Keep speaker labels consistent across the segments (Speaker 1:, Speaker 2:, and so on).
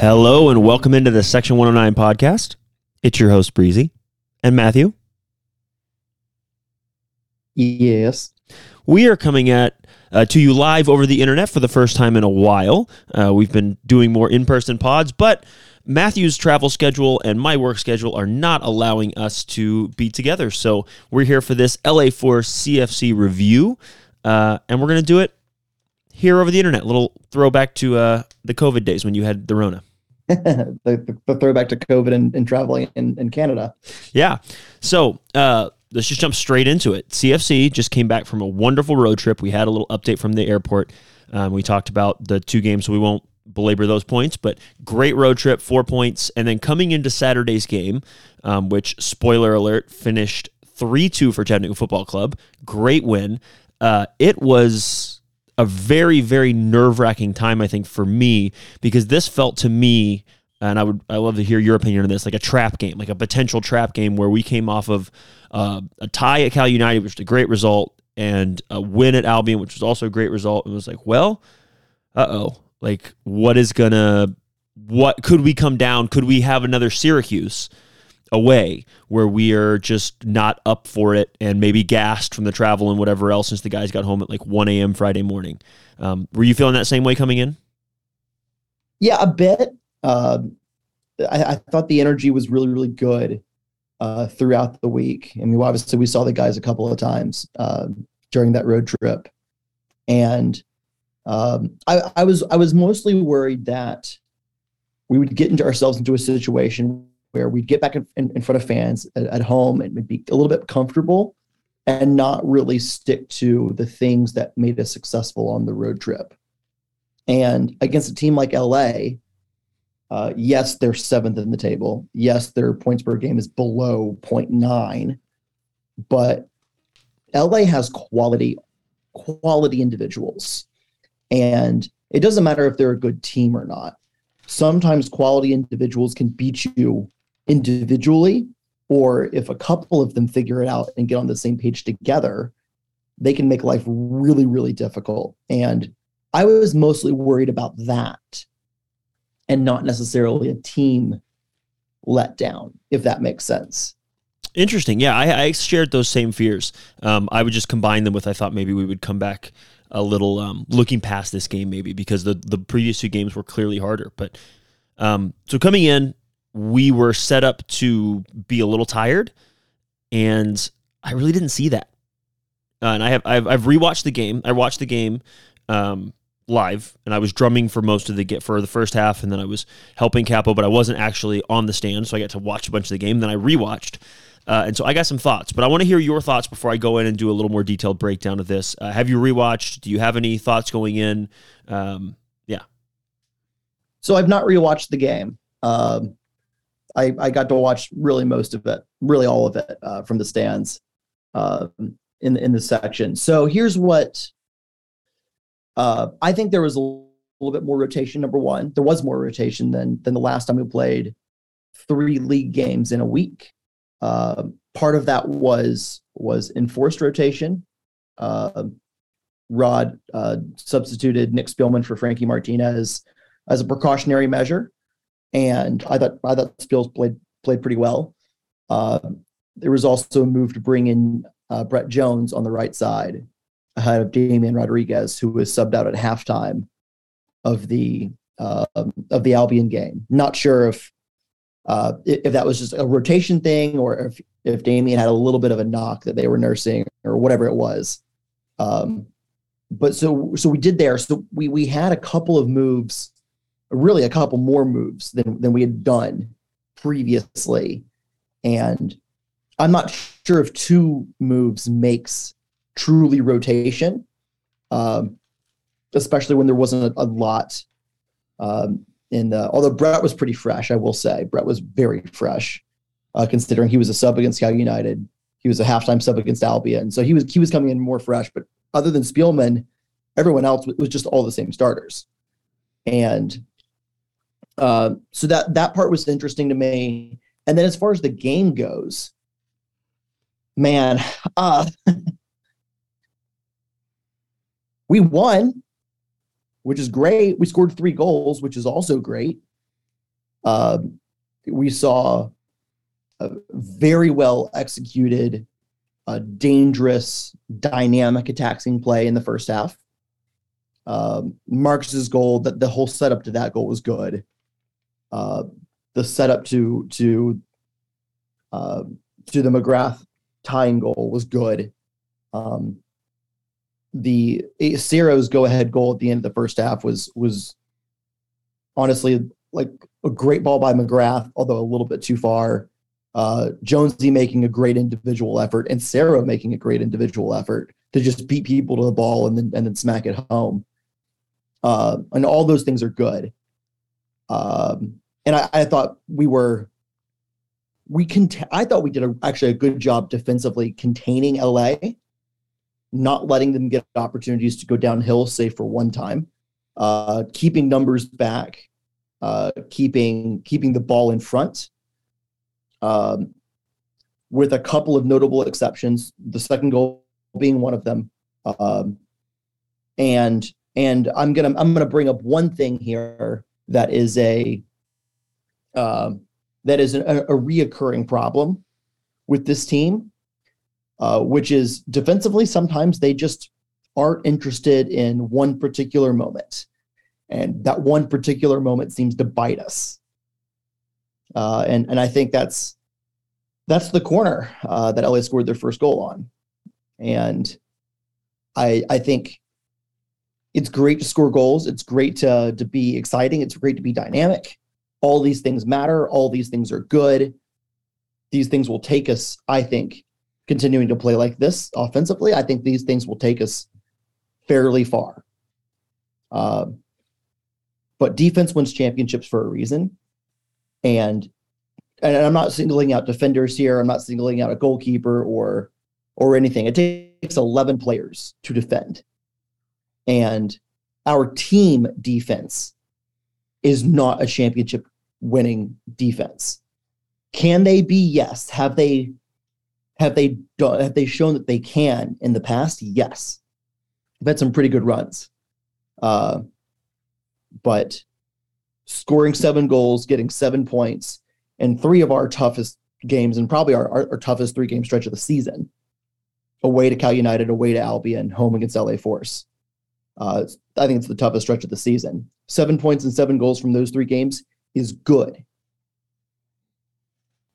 Speaker 1: Hello and welcome into the Section 109 podcast. It's your host, Breezy, and Matthew.
Speaker 2: Yes.
Speaker 1: We are coming at uh, to you live over the internet for the first time in a while. Uh, we've been doing more in person pods, but Matthew's travel schedule and my work schedule are not allowing us to be together. So we're here for this LA Force CFC review, uh, and we're going to do it here over the internet. A little throwback to uh, the COVID days when you had the Rona.
Speaker 2: the, the, the throwback to COVID and, and traveling in, in Canada.
Speaker 1: Yeah. So uh, let's just jump straight into it. CFC just came back from a wonderful road trip. We had a little update from the airport. Um, we talked about the two games, so we won't belabor those points, but great road trip, four points. And then coming into Saturday's game, um, which, spoiler alert, finished 3 2 for Chattanooga Football Club. Great win. Uh, it was a very very nerve wracking time I think for me because this felt to me and I would I love to hear your opinion on this like a trap game like a potential trap game where we came off of uh, a tie at Cal United which was a great result and a win at Albion which was also a great result and it was like well uh oh like what is gonna what could we come down? Could we have another Syracuse away where we are just not up for it and maybe gassed from the travel and whatever else since the guys got home at like 1 a.m. Friday morning. Um, were you feeling that same way coming in?
Speaker 2: Yeah, a bit. Uh, I, I, thought the energy was really, really good uh, throughout the week. I mean, obviously, we saw the guys a couple of times uh, during that road trip, and um, I, I was I was mostly worried that we would get into ourselves into a situation where we'd get back in, in, in front of fans at, at, home and be a little bit comfortable and not really stick to the things that made us successful on the road trip. And against a team like LA, uh, yes, they're seventh in the table. Yes, their points per game is below 0.9, but LA has quality, quality individuals. And it doesn't matter if they're a good team or not. Sometimes quality individuals can beat you individually, or if a couple of them figure it out and get on the same page together, they can make life really, really difficult. And I was mostly worried about that and not necessarily a team letdown, if that makes sense.
Speaker 1: Interesting. Yeah, I, I shared those same fears. Um, I would just combine them with I thought maybe we would come back a little um, looking past this game, maybe because the the previous two games were clearly harder. But um, so coming in, we were set up to be a little tired, and I really didn't see that. Uh, and I have I've, I've rewatched the game. I watched the game um, live, and I was drumming for most of the get for the first half, and then I was helping Capo, but I wasn't actually on the stand, so I got to watch a bunch of the game. Then I rewatched. Uh, and so I got some thoughts, but I want to hear your thoughts before I go in and do a little more detailed breakdown of this. Uh, have you rewatched? Do you have any thoughts going in? Um, yeah.
Speaker 2: So I've not rewatched the game. Um, I, I got to watch really most of it, really all of it uh, from the stands uh, in in the section. So here's what uh, I think there was a little bit more rotation. Number one, there was more rotation than than the last time we played three league games in a week. Uh, part of that was was enforced rotation. Uh, Rod substituted Nick Spielman for Frankie Martinez as a precautionary measure and I thought I thought Spills played played pretty well. Uh, there was also a move to bring in uh, Brett Jones on the right side ahead of Damian Rodriguez, who was subbed out at halftime of the uh, of the Albion game. Not sure if uh, if that was just a rotation thing or if if Damian had a little bit of a knock that they were nursing or whatever it was. Um, but so so we did there. So we we had a couple of moves really a couple more moves than than we had done previously, and I'm not sure if two moves makes truly rotation, um, especially when there wasn't a, a lot. Um, in the, although Brett was pretty fresh, I will say Brett was very fresh, uh, considering he was a sub against Cal United. He was a halftime sub against Albion, so he was he was coming in more fresh. But other than Spielman, everyone else was just all the same starters. And uh, so that that part was interesting to me. And then as far as the game goes, man, uh, we won, which is great. We scored three goals, which is also great. Uh, we saw a very well executed, uh, dangerous, dynamic attacking play in the first half. Um, Marcus's goal, that the whole setup to that goal was good. Uh, the setup to to uh, to the McGrath tying goal was good. Um, the Cerro's go ahead goal at the end of the first half was was honestly like a great ball by McGrath, although a little bit too far. Uh, Jonesy making a great individual effort and Cero making a great individual effort to just beat people to the ball and then and then smack it home. Uh, and all those things are good. Um, and I, I, thought we were we can. I thought we did a, actually a good job defensively containing LA, not letting them get opportunities to go downhill, save for one time, uh, keeping numbers back, uh, keeping keeping the ball in front. Um, with a couple of notable exceptions, the second goal being one of them. Um, and and I'm gonna I'm gonna bring up one thing here that is a uh, that is a, a reoccurring problem with this team, uh, which is defensively sometimes they just aren't interested in one particular moment, and that one particular moment seems to bite us. Uh, and and I think that's that's the corner uh, that LA scored their first goal on, and I I think it's great to score goals. It's great to to be exciting. It's great to be dynamic. All these things matter. All these things are good. These things will take us, I think, continuing to play like this offensively. I think these things will take us fairly far. Uh, but defense wins championships for a reason, and and I'm not singling out defenders here. I'm not singling out a goalkeeper or or anything. It takes 11 players to defend and our team defense is not a championship winning defense. Can they be? Yes. Have they have they done have they shown that they can in the past? Yes. They've had some pretty good runs. Uh, but scoring seven goals, getting seven points, and three of our toughest games, and probably our, our, our toughest three game stretch of the season. Away to Cal United, away to Albion, home against LA Force. Uh, I think it's the toughest stretch of the season. Seven points and seven goals from those three games is good.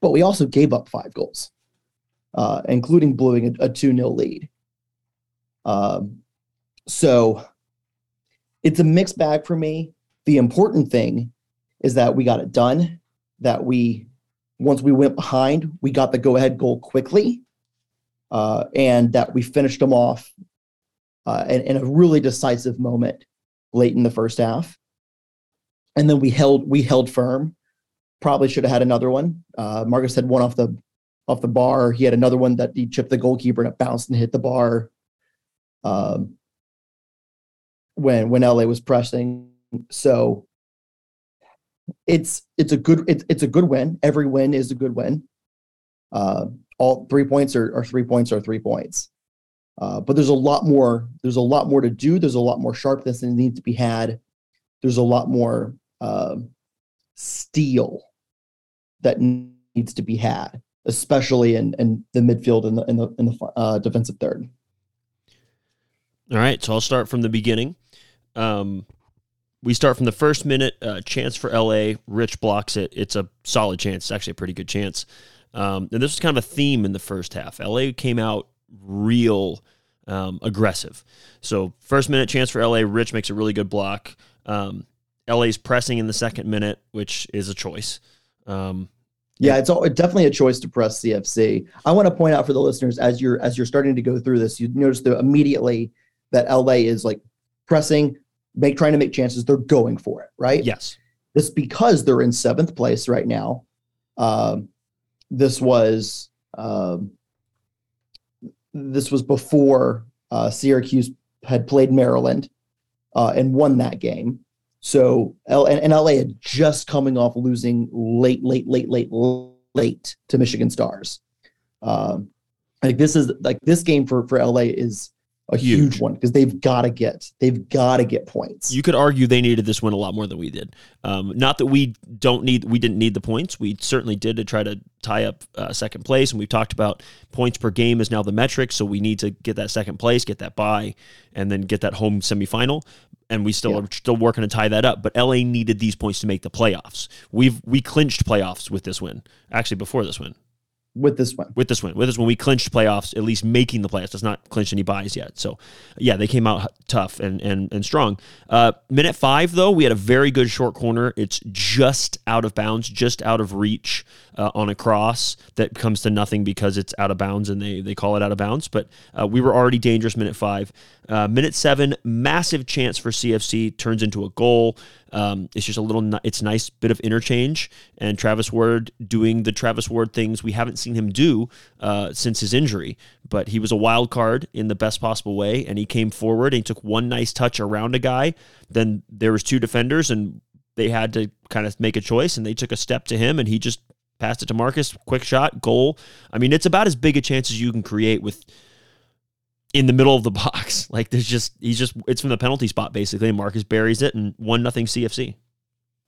Speaker 2: But we also gave up five goals, uh, including blowing a, 2 0 lead. Um, so it's a mixed bag for me. The important thing is that we got it done, that we, once we went behind, we got the go ahead goal quickly, uh, and that we finished them off uh, in, in a really decisive moment late in the first half. And then we held we held firm. Probably should have had another one. Uh, Marcus had one off the off the bar. He had another one that he chipped the goalkeeper and it bounced and hit the bar. Um, when when LA was pressing, so it's it's a good it's it's a good win. Every win is a good win. Uh, all three points are, are three points are three points. Uh, but there's a lot more. There's a lot more to do. There's a lot more sharpness that needs to be had. There's a lot more uh, steel that needs to be had, especially in, in the midfield and the in the in the uh, defensive third.
Speaker 1: All right, so I'll start from the beginning. Um, we start from the first minute. Uh, chance for LA. Rich blocks it. It's a solid chance. It's actually a pretty good chance. Um, and this was kind of a theme in the first half. LA came out real um, aggressive. So first minute chance for LA. Rich makes a really good block. Um, LA's pressing in the second minute, which is a choice. Um,
Speaker 2: yeah, it's all, definitely a choice to press CFC. I want to point out for the listeners as you're as you're starting to go through this, you notice that immediately that LA is like pressing, make trying to make chances. They're going for it, right?
Speaker 1: Yes.
Speaker 2: This because they're in seventh place right now. Um, this was um, this was before uh, Syracuse had played Maryland uh, and won that game. So L- and, and, LA had just coming off losing late, late, late, late, late to Michigan Stars. Um, like this is like this game for for LA is a huge, huge one because they've got to get they've got to get points.
Speaker 1: You could argue they needed this win a lot more than we did. Um, not that we don't need we didn't need the points. We certainly did to try to tie up uh, second place, and we've talked about points per game is now the metric. So we need to get that second place, get that bye, and then get that home semifinal. And we still yeah. are still working to tie that up. But LA needed these points to make the playoffs. We've we clinched playoffs with this win. Actually, before this win
Speaker 2: with this one.
Speaker 1: With this win. With this one, we clinched playoffs, at least making the playoffs. Does not clinch any buys yet. So, yeah, they came out tough and and, and strong. Uh, minute five, though, we had a very good short corner. It's just out of bounds, just out of reach uh, on a cross that comes to nothing because it's out of bounds and they, they call it out of bounds. But uh, we were already dangerous minute five. Uh, minute seven, massive chance for CFC turns into a goal. Um, it's just a little, it's nice bit of interchange. And Travis Ward doing the Travis Ward things we haven't seen him do uh, since his injury. But he was a wild card in the best possible way. And he came forward and he took one nice touch around a guy. Then there was two defenders and they had to kind of make a choice and they took a step to him and he just passed it to Marcus, quick shot, goal. I mean, it's about as big a chance as you can create with in the middle of the box. Like there's just he's just it's from the penalty spot basically. And Marcus buries it and one nothing CFC.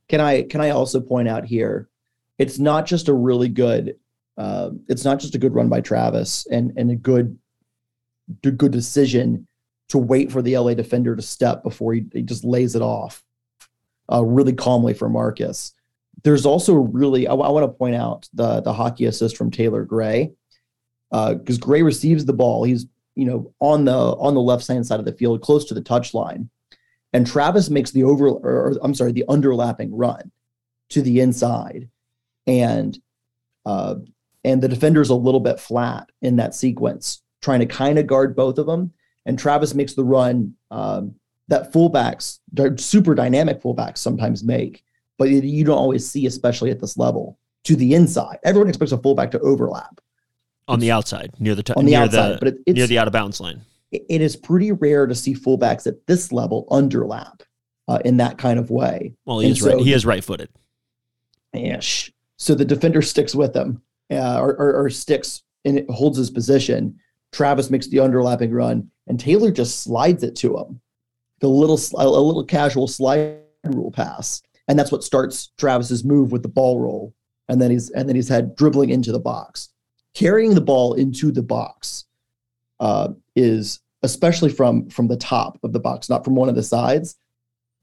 Speaker 2: Can I can I also point out here, it's not just a really good, uh, it's not just a good run by Travis and and a good, good decision to wait for the LA defender to step before he, he just lays it off, uh, really calmly for Marcus. There's also really I, I want to point out the the hockey assist from Taylor Gray because uh, Gray receives the ball. He's you know on the on the left hand side of the field, close to the touch line, and Travis makes the over or I'm sorry the underlapping run to the inside, and uh, and the defender's a little bit flat in that sequence, trying to kind of guard both of them. And Travis makes the run um, that fullbacks, super dynamic fullbacks sometimes make but you don't always see, especially at this level, to the inside. Everyone expects a fullback to overlap
Speaker 1: on the outside near the t- on the outside, the, but it, near the out of bounds line.
Speaker 2: It is pretty rare to see fullbacks at this level underlap uh, in that kind of way.
Speaker 1: Well, he and is so, right. He is right footed.
Speaker 2: Ish. So the defender sticks with him, uh, or, or, sticks and it holds his position. Travis makes the underlapping run, and Taylor just slides it to him. The little a little casual slide rule pass and that's what starts Travis's move with the ball roll, and then he's and then he's had dribbling into the box, carrying the ball into the box, uh, is especially from from the top of the box, not from one of the sides,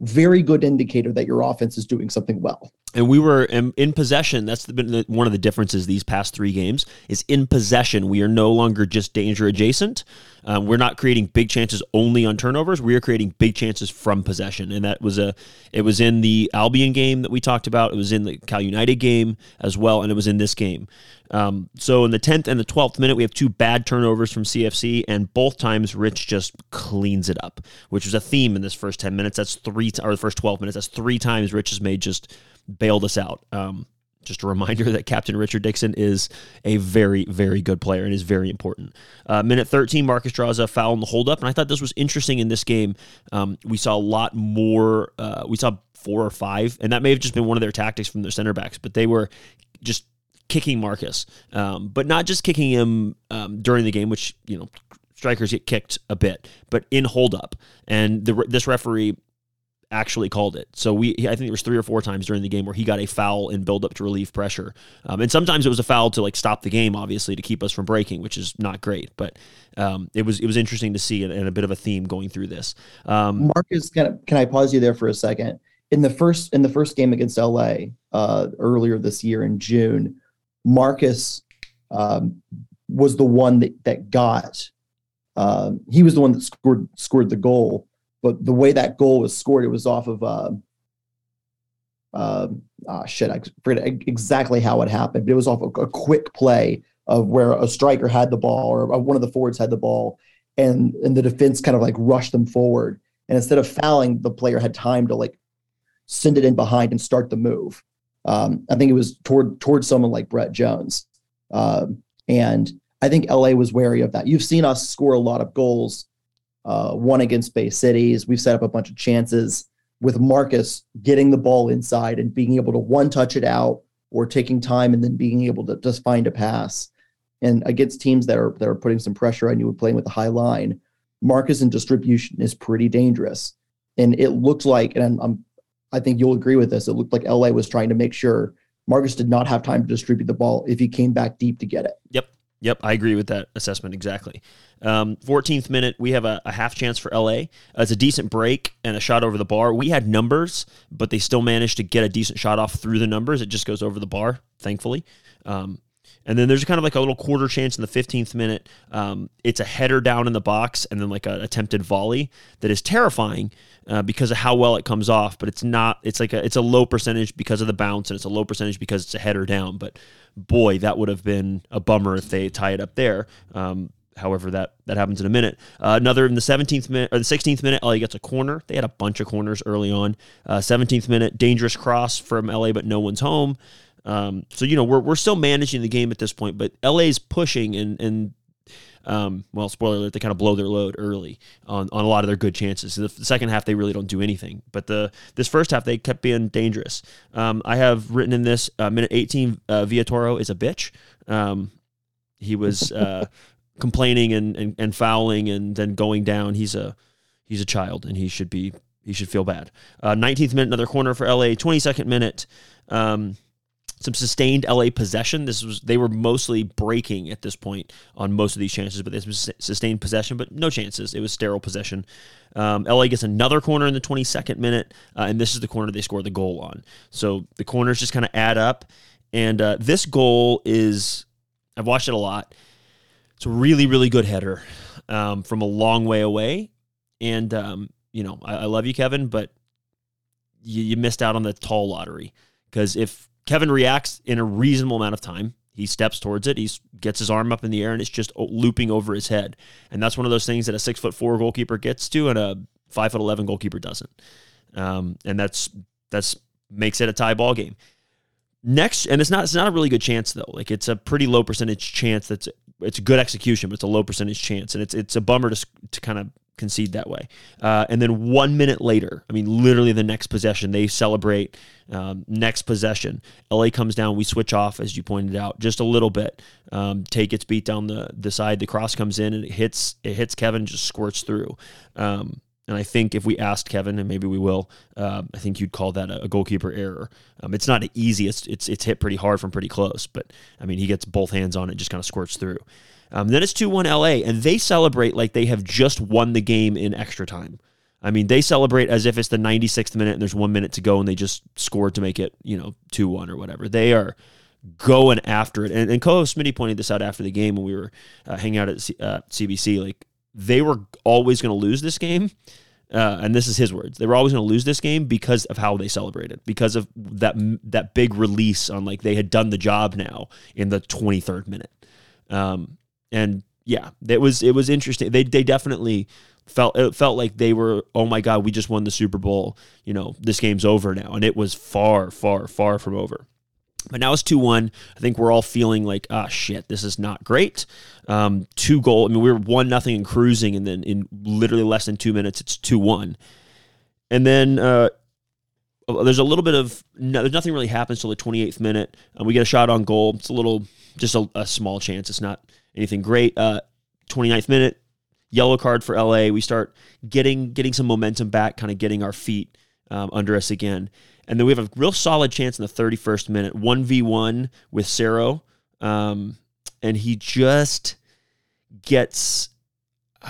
Speaker 2: very good indicator that your offense is doing something well
Speaker 1: and we were in, in possession. That's been one of the differences these past three games is in possession. We are no longer just danger adjacent. Um, we're not creating big chances only on turnovers. We are creating big chances from possession, and that was a. It was in the Albion game that we talked about. It was in the Cal United game as well, and it was in this game. Um, so in the tenth and the twelfth minute, we have two bad turnovers from CFC, and both times Rich just cleans it up, which was a theme in this first ten minutes. That's three or the first twelve minutes. That's three times Rich has made just bailed us out. Um, just a reminder that Captain Richard Dixon is a very, very good player and is very important. Uh, minute 13, Marcus draws a foul in the holdup, and I thought this was interesting in this game. Um, we saw a lot more. Uh, we saw four or five, and that may have just been one of their tactics from their center backs, but they were just kicking Marcus, um, but not just kicking him um, during the game, which you know strikers get kicked a bit, but in holdup. And the, this referee actually called it. So we, I think there was three or four times during the game where he got a foul in build up to relieve pressure, um, and sometimes it was a foul to like stop the game, obviously to keep us from breaking, which is not great. But um, it was it was interesting to see and, and, a bit of a theme going through this.
Speaker 2: Um, Marcus, can I, can I pause you there for a second? In the first in the first game against LA uh, earlier this year in June, Marcus um, was the one that that got. Um, he was the one that scored scored the goal but the way that goal was scored, it was off of uh, uh, ah, shit, I forget exactly how it happened, but it was off a, a quick play of where a striker had the ball or one of the forwards had the ball, and and the defense kind of like rushed them forward, and instead of fouling, the player had time to like send it in behind and start the move. Um, I think it was toward towards someone like Brett Jones, um, and I think LA was wary of that. You've seen us score a lot of goals uh, one against Bay Cities. We've set up a bunch of chances with Marcus getting the ball inside and being able to one touch it out or taking time and then being able to just find a pass. And against teams that are that are putting some pressure on you and playing with the high line, Marcus and distribution is pretty dangerous. And it looked like, and I'm, I think you'll agree with this, it looked like LA was trying to make sure Marcus did not have time to distribute the ball if he came back deep to get it.
Speaker 1: Yep. Yep, I agree with that assessment exactly. Um, 14th minute, we have a, a, half chance for LA. Uh, it's a decent break and a shot over the bar. We had numbers, but they still managed to get a decent shot off through the numbers. It just goes over the bar, thankfully. Um, and then there's kind of like a little quarter chance in the 15th minute. Um, it's a header down in the box and then like an attempted volley that is terrifying uh, because of how well it comes off. But it's not. It's like a it's a low percentage because of the bounce and it's a low percentage because it's a header down. But boy, that would have been a bummer if they tie it up there. Um, however, that that happens in a minute. Uh, another in the 17th minute or the 16th minute, LA gets a corner. They had a bunch of corners early on. Uh, 17th minute, dangerous cross from LA, but no one's home. Um, so you know we're we're still managing the game at this point, but LA's pushing and and um, well, spoiler alert, they kind of blow their load early on, on a lot of their good chances. The, the second half, they really don't do anything. But the this first half, they kept being dangerous. Um, I have written in this uh, minute 18, uh, Villatoro is a bitch. Um, he was uh, complaining and, and, and fouling and then going down. He's a he's a child and he should be he should feel bad. Uh, 19th minute, another corner for LA. 22nd minute. Um, some sustained LA possession. This was they were mostly breaking at this point on most of these chances, but this was sustained possession, but no chances. It was sterile possession. Um, LA gets another corner in the 22nd minute, uh, and this is the corner they score the goal on. So the corners just kind of add up, and uh, this goal is I've watched it a lot. It's a really really good header um, from a long way away, and um, you know I, I, love you, Kevin, but you, you missed out on the tall lottery because if Kevin reacts in a reasonable amount of time. He steps towards it. He gets his arm up in the air, and it's just looping over his head. And that's one of those things that a six foot four goalkeeper gets to, and a five foot eleven goalkeeper doesn't. Um, and that's that's makes it a tie ball game. Next, and it's not it's not a really good chance though. Like it's a pretty low percentage chance. That's it's a good execution, but it's a low percentage chance, and it's it's a bummer to to kind of concede that way. Uh, and then one minute later, I mean, literally the next possession, they celebrate. Um, next possession, LA comes down. We switch off, as you pointed out, just a little bit. Um, Tate gets beat down the the side. The cross comes in and it hits it hits Kevin, just squirts through. Um, and I think if we asked Kevin, and maybe we will, uh, I think you'd call that a, goalkeeper error. Um, it's not easy. It's, it's it's hit pretty hard from pretty close, but I mean he gets both hands on it, just kind of squirts through. Um, then it's 2 1 LA, and they celebrate like they have just won the game in extra time. I mean, they celebrate as if it's the 96th minute and there's one minute to go and they just scored to make it, you know, 2 1 or whatever. They are going after it. And, and Smitty pointed this out after the game when we were uh, hanging out at C- uh, CBC. Like, they were always going to lose this game. Uh, and this is his words. They were always going to lose this game because of how they celebrated, because of that that big release on like they had done the job now in the 23rd minute. Um, and yeah, it was it was interesting. They they definitely felt it felt like they were oh my god we just won the super bowl. You know this game's over now. And it was far far far from over. But now it's 2-1 i think we're all feeling like ah shit this is not great. Um, two goal i mean we were one nothing and cruising and then in literally less than two minutes it's 2-1 and then uh, there's a little bit of no, nothing really happens till the 28th minute and we get a shot on goal. It's a little just a, a small chance. It's not anything great. Uh, 29th minute, yellow card for LA. We start getting getting some momentum back, kind of getting our feet um, under us again. And then we have a real solid chance in the 31st minute, 1v1 with Cerro. Um, and he just gets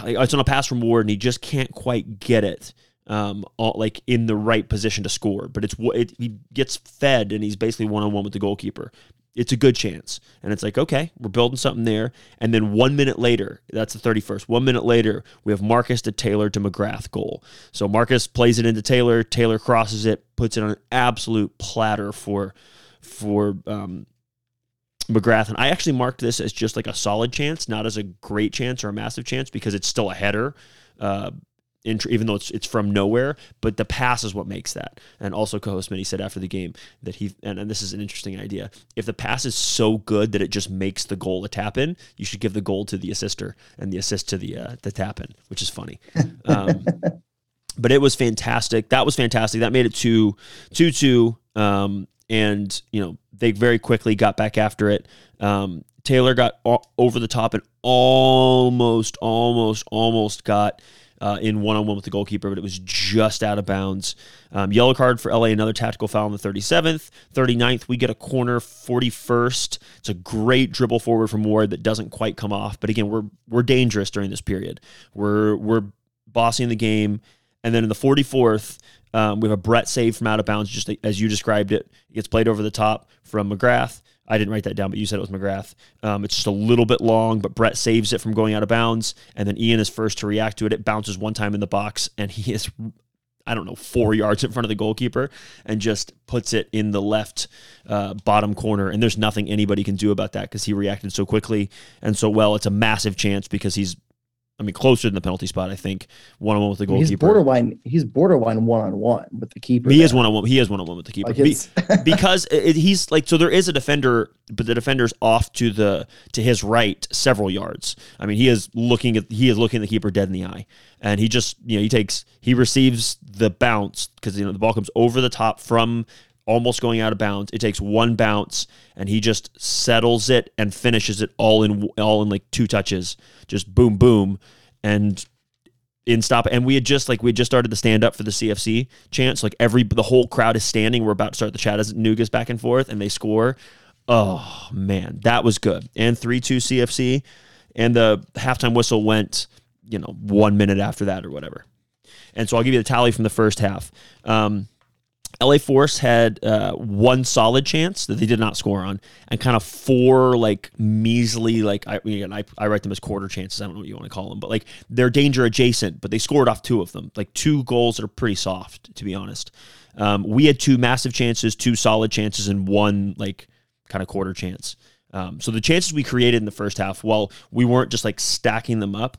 Speaker 1: it's on a pass from Ward, and he just can't quite get it um, all, like in the right position to score. But it's it, he gets fed, and he's basically one on one with the goalkeeper it's a good chance. And it's like, okay, we're building something there. And then one minute later, that's the 31st, one minute later, we have Marcus to Taylor to McGrath goal. So Marcus plays it into Taylor. Taylor crosses it, puts it on an absolute platter for for um, McGrath. And I actually marked this as just like a solid chance, not as a great chance or a massive chance because it's still a header. Uh, even though it's it's from nowhere. But the pass is what makes that. And also, co-host Smitty said after the game that he and, and, this is an interesting idea. If the pass is so good that it just makes the goal a tap in, you should give the goal to the assister and the assist to the uh, the tap in, which is funny. Um, but it was fantastic. That was fantastic. That made it two two two. Um, and you know they very quickly got back after it. Um, Taylor got over the top and almost, almost, almost got uh, in one on one with the goalkeeper, but it was just out of bounds. Um, yellow card for LA, another tactical foul on the 37th. 39th, we get a corner. 41st, it's a great dribble forward from Ward that doesn't quite come off. But again, we're we're dangerous during this period. We're we're bossing the game, and then in the 44th. Um, we have a Brett save from out of bounds, just as you described it. It gets played over the top from McGrath. I didn't write that down, but you said it was McGrath. Um, it's just a little bit long, but Brett saves it from going out of bounds. And then Ian is first to react to it. It bounces one time in the box, and he is, I don't know, four yards in front of the goalkeeper and just puts it in the left uh, bottom corner. And there's nothing anybody can do about that because he reacted so quickly and so well. It's a massive chance because he's I mean, closer than the penalty spot. I think one on one with the goalkeeper.
Speaker 2: He's borderline. He's borderline one on one with the keeper.
Speaker 1: He is one on one. He is one on one with the keeper like Be, because it, he's like so. There is a defender, but the defender's off to the to his right several yards. I mean, he is looking at he is looking the keeper dead in the eye, and he just you know he takes he receives the bounce because you know the ball comes over the top from almost going out of bounds. It takes one bounce and he just settles it and finishes it all in all in like two touches. Just boom boom and in stop. And we had just like we had just started to stand up for the CFC chance like every the whole crowd is standing. We're about to start the chat as Nugas back and forth and they score. Oh man that was good. And 3-2 CFC and the halftime whistle went you know 1 minute after that or whatever. And so I'll give you the tally from the first half. Um, LA Force had uh, one solid chance that they did not score on, and kind of four like measly like I I, I write them as quarter chances. I don't know what you want to call them, but like they're danger adjacent. But they scored off two of them, like two goals that are pretty soft to be honest. Um, we had two massive chances, two solid chances, and one like kind of quarter chance. Um, so the chances we created in the first half, while we weren't just like stacking them up,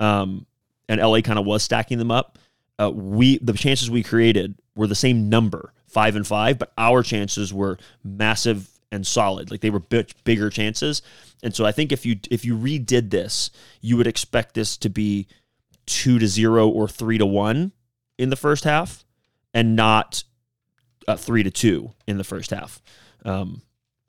Speaker 1: um, and LA kind of was stacking them up, uh, we the chances we created were the same number, five and five, but our chances were massive and solid. Like they were bigger chances. And so I think if you if you redid this, you would expect this to be two to zero or three to one in the first half, and not uh, three to two in the first half. Um,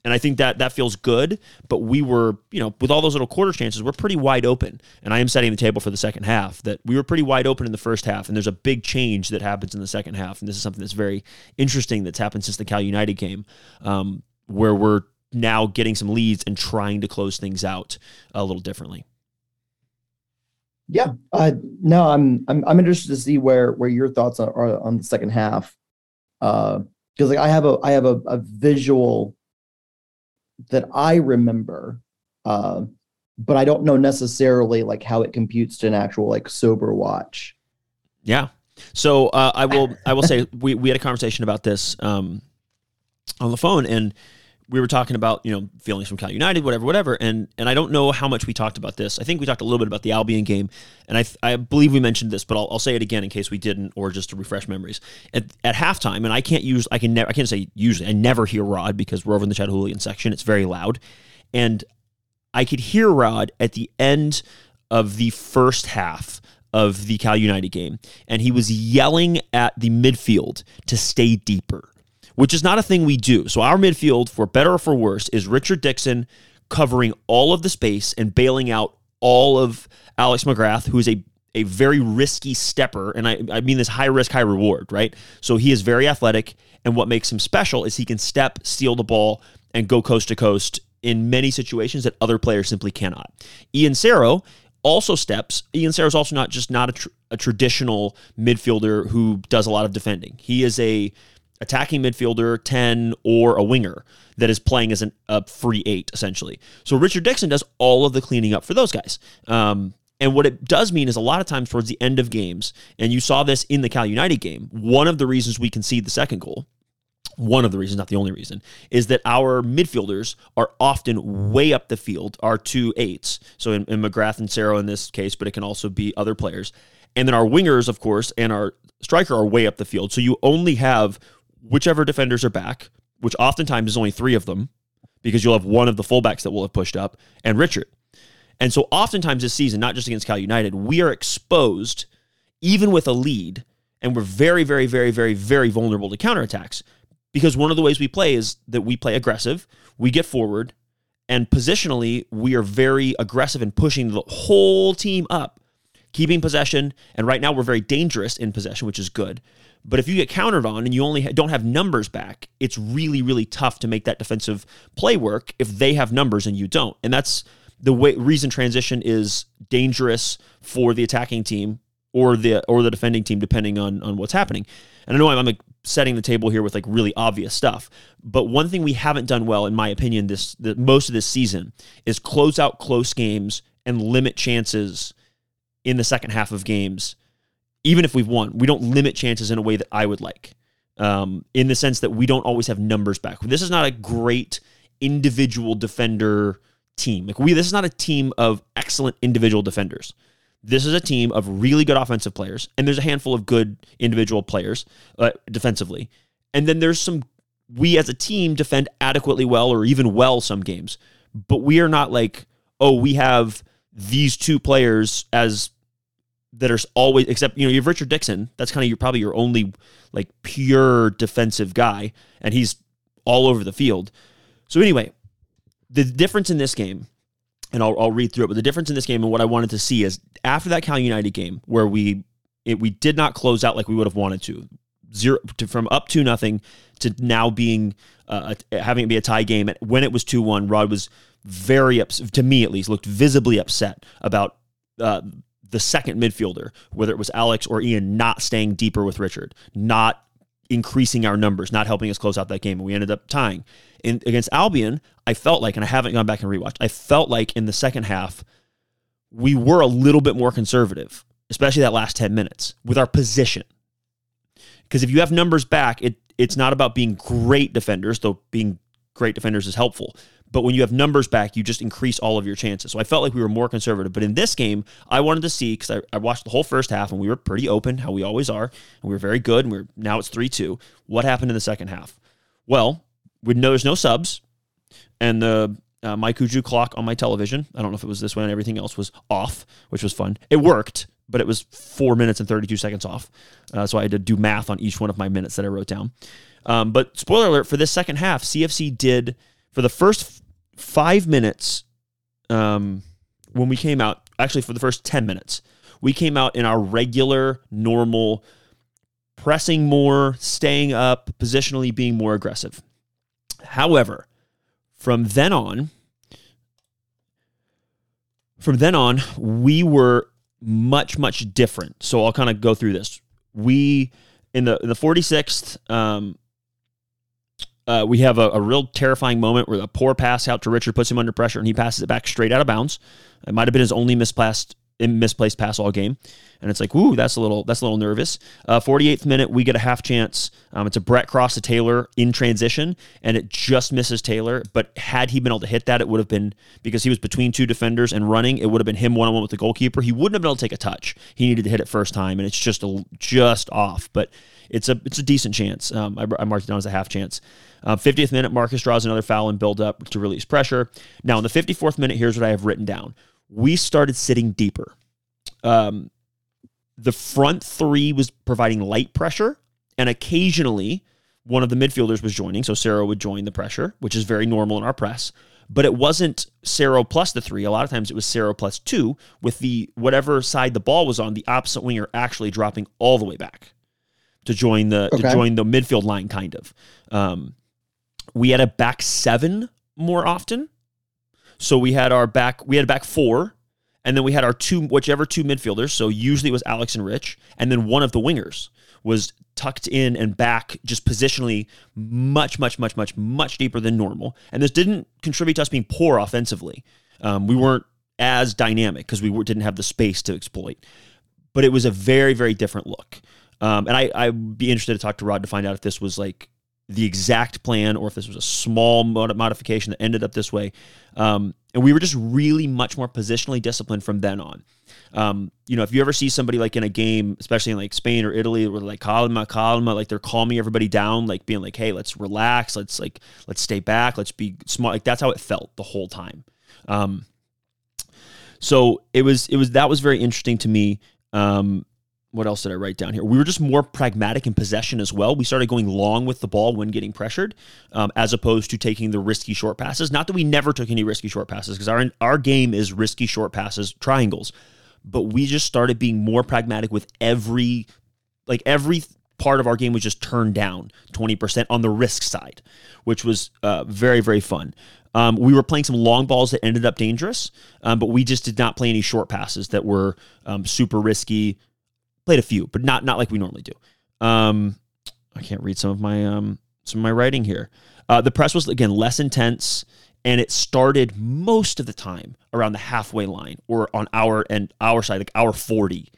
Speaker 1: and I think that that feels good. But we were, you know, with all those little quarter chances, we're pretty wide open. And I am setting the table for the second half that we were pretty wide open in the first half. And there's a big change that happens in the second half. And this is something that's very interesting that's happened since the Cal United game, um, where we're now getting some leads and trying to close things out a little differently.
Speaker 2: Yeah, uh, no, I'm, I'm I'm interested to see where where your thoughts are, on the second half, because uh, like I have a I have a, a visual that I remember, uh, but I don't know necessarily like how it computes to an actual like sober watch.
Speaker 1: Yeah. So uh, I will I will say we we had a conversation about this um, on the phone and we were talking about you know feelings from Cal United, whatever, whatever, and and I don't know how much we talked about this. I think we talked a little bit about the Albion game, and I I believe we mentioned this, but I'll, I'll say it again in case we didn't, or just to refresh memories. At, at halftime, and I can't use I can never I can't say usually I never hear Rod because we're over in the Chattahooligan section. It's very loud, and I could hear Rod at the end of the first half of the Cal United game, and he was yelling at the midfield to stay deeper which is not a thing we do. So our midfield, for better or for worse, is Richard Dixon covering all of the space and bailing out all of Alex McGrath, who's a a very risky stepper, and I, I mean this high risk, high reward, right? So he is very athletic, and what makes him special is he can step, steal the ball, and go coast to coast in many situations that other players simply cannot. Ian Cerro also steps. Ian Cerro is also not just not a, tr- a traditional midfielder who does a lot of defending. He is a attacking midfielder, 10, or a winger that is playing as an, a free eight, essentially. So Richard Dixon does all of the cleaning up for those guys. Um, and what it does mean is a lot of times towards the end of games, and you saw this in the Cal United game, one of the reasons we concede the second goal, one of the reasons, not the only reason, is that our midfielders are often way up the field, our two eights. So in, in McGrath and Cerro in this case, but it can also be other players. And then our wingers, of course, and our striker are way up the field. So you only have whichever defenders are back, which oftentimes is only three of them, because you'll have one of the fullbacks that will have pushed up, and Richard. And so oftentimes this season, not just against Cal United, we are exposed, even with a lead, and we're very, very, very, very, very vulnerable to counterattacks because one of the ways we play is that we play aggressive, we get forward, and positionally, we are very aggressive in pushing the whole team up, keeping possession. And right now, we're very dangerous in possession, which is good. But if you get countered on and you only don't have numbers back, it's really, really tough to make that defensive play work if they have numbers and you don't. And that's the way reason transition is dangerous for the attacking team or the or the defending team, depending on on what's happening. And I know I'm, I'm like setting the table here with like really obvious stuff, but one thing we haven't done well, in my opinion, this the, most of this season is close out close games and limit chances in the second half of games even if we've won, we don't limit chances in a way that I would like. Um, in the sense that we don't always have numbers back. This is not a great individual defender team. Like we, this is not a team of excellent individual defenders. This is a team of really good offensive players, and there's a handful of good individual players uh, defensively. And then there's some we as a team defend adequately well or even well some games, but we are not like oh we have these two players as that are always except you know you have Richard Dixon. That's kind of your probably your only like pure defensive guy, and he's all over the field. So anyway, the difference in this game, and I'll, I'll read through it, but the difference in this game and what I wanted to see is after that Cal United game where we it, we did not close out like we would have wanted to, zero to, from up to nothing to now being uh, having it be a tie game. When it was two one, Rod was very upset to me at least looked visibly upset about uh, the second midfielder, whether it was Alex or Ian, not staying deeper with Richard, not increasing our numbers, not helping us close out that game. And we ended up tying. In, against Albion, I felt like, and I haven't gone back and rewatched, I felt like in the second half, we were a little bit more conservative, especially that last 10 minutes with our position. Because if you have numbers back, it it's not about being great defenders, though being great defenders is helpful. But when you have numbers back, you just increase all of your chances. So I felt like we were more conservative. But in this game, I wanted to see because I, I, watched the whole first half and we were pretty open, how we always are. And we were very good. And we are now it's 3 2. What happened in the second half? Well, we know there's no subs. And the uh, my Kuju clock on my television, I don't know if it was this way and everything else was off, which was fun. It worked, but it was four minutes and 32 seconds off. Uh, so I had to do math on each one of my minutes that I wrote down. Um, but spoiler alert for this second half, CFC did for the first five minutes um, when we came out, actually for the first 10 minutes, we came out in our regular, normal, pressing more, staying up, positionally being more aggressive. However, from then on, from then on, we were much, much different. So I'll kind of go through this. We in the in the 46th, um, uh, we have a, a, real terrifying moment where a poor pass out to Richard puts him under pressure and he passes it back straight out of bounds. It might have been his only misplaced misplaced pass all game, and it's like, ooh, that's a little that's a little nervous. Uh, 48th minute, we get a half chance. Um, it's a Brett cross to Taylor in transition, and it just misses Taylor. But had he been able to hit that, it would have been because he was between two defenders and running. It would have been him one on one with the goalkeeper. He wouldn't have been able to take a touch. He needed to hit it first time, and it's just a, just off. But it's a it's a decent chance. Um, I, I marked it down as a half chance. Uh, 50th minute, Marcus draws another foul and build up to release pressure. Now, in the 54th minute, here's what I have written down. We started sitting deeper. Um, the front three was providing light pressure, and occasionally one of the midfielders was joining. So Cerro would join the pressure, which is very normal in our press. But it wasn't Cerro plus the three. A lot of times it was Cerro plus two, with the whatever side the ball was on, the opposite winger actually dropping all the way back to join the okay. to join the midfield line, kind of. Um, we had a back seven more often. So we had our back, we had a back four, and then we had our two, whichever two midfielders. So usually it was Alex and Rich, and then one of the wingers was tucked in and back, just positionally much, much, much, much, much deeper than normal. And this didn't contribute to us being poor offensively. Um, we weren't as dynamic because we didn't have the space to exploit. But it was a very, very different look. Um, and I, I'd be interested to talk to Rod to find out if this was like the exact plan or if this was a small mod- modification that ended up this way. Um, and we were just really much more positionally disciplined from then on. Um, you know, if you ever see somebody like in a game, especially in like Spain or Italy, where like calma, calma, like they're calming everybody down, like being like, hey, let's relax, let's like let's stay back, let's be smart. Like that's how it felt the whole time. Um, so it was it was that was very interesting to me. Um, what else did I write down here? We were just more pragmatic in possession as well. We started going long with the ball when getting pressured, um, as opposed to taking the risky short passes. Not that we never took any risky short passes, because our our game is risky short passes, triangles. But we just started being more pragmatic with every, like every part of our game was just turned down 20% on the risk side, which was uh, very, very fun. Um, we were playing some long balls that ended up dangerous, um, but we just did not play any short passes that were um, super risky. Played a few, but not not like we normally do. Um, I can't read some of my um, some of my writing here. Uh, the press was again less intense, and it started most of the time around the halfway line or on our and our side, like our forty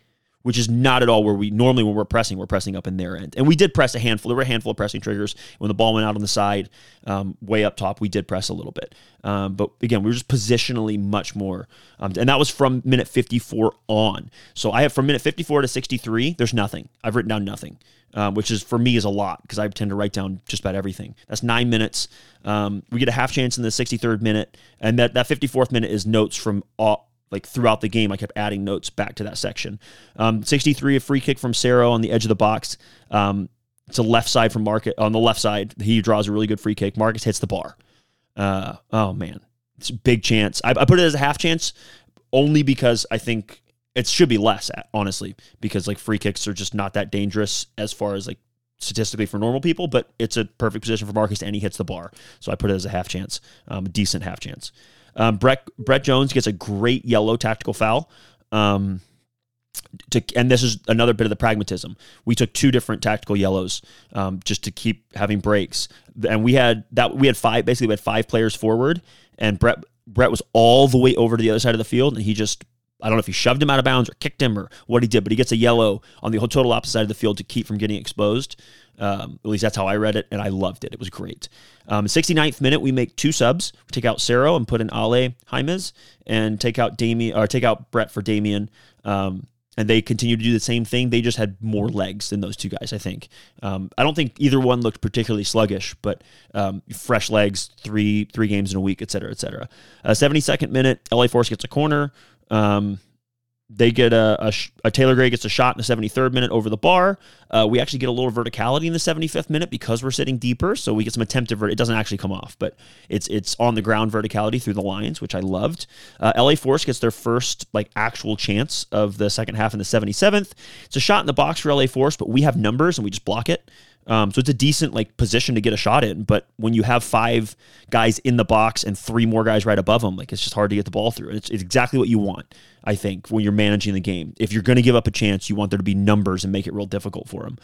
Speaker 1: which is not at all where we normally when we're pressing, we're pressing up in their end. And we did press a handful. There were a handful of pressing triggers when the ball went out on the side, um, way up top. We did press a little bit, um, but again, we were just positionally much more. Um, and that was from minute 54 on. So I have from minute 54 to 63. There's nothing. I've written down nothing. Um, which is for me is a lot because I tend to write down just about everything. That's nine minutes. Um, we get a half chance in the 63rd minute, and that, that 54th minute is notes from all, like throughout the game, I kept adding notes back to that section. Um, 63, a free kick from Cerro on the edge of the box. Um, it's a left side from Marcus. On the left side, he draws a really good free kick. Marcus hits the bar. Uh, oh, man. It's a big chance. I, I put it as a half chance only because I think it should be less, honestly, because like free kicks are just not that dangerous as far as like statistically for normal people, but it's a perfect position for Marcus and he hits the bar. So I put it as a half chance, um, a decent half chance. Um, Brett Brett Jones gets a great yellow tactical foul. Um, to, and this is another bit of the pragmatism. We took two different tactical yellows um, just to keep having breaks, and we had that we had five basically we had five players forward, and Brett Brett was all the way over to the other side of the field, and he just I don't know if he shoved him out of bounds or kicked him or what he did, but he gets a yellow on the total opposite side of the field to keep from getting exposed. Um, at least that's how I read it, and I loved it. It was great. Um, 69th minute, we make two subs. We take out Cerro and put in Ale Jaimes, and take out Damien or take out Brett for Damien. Um, and they continue to do the same thing. They just had more legs than those two guys. I think. Um, I don't think either one looked particularly sluggish, but um, fresh legs, three three games in a week, et cetera, et cetera. Uh, 72nd minute, LA Force gets a corner. Um, they get a, a, a, Taylor Gray gets a shot in the 73rd minute over the bar. Uh, we actually get a little verticality in the 75th minute because we're sitting deeper, so we get some attempted. Vert- it doesn't actually come off, but it's it's on the ground verticality through the lines, which I loved. Uh, LA Force gets their first like actual chance of the second half in the 77th. It's a shot in the box for LA Force, but we have numbers and we just block it. Um, so it's a decent like position to get a shot in. But when you have five guys in the box and three more guys right above them, like it's just hard to get the ball through. It's, it's exactly what you want, I think, when you're managing the game. If you're going to give up a chance, you want there to be numbers and make it real difficult for them.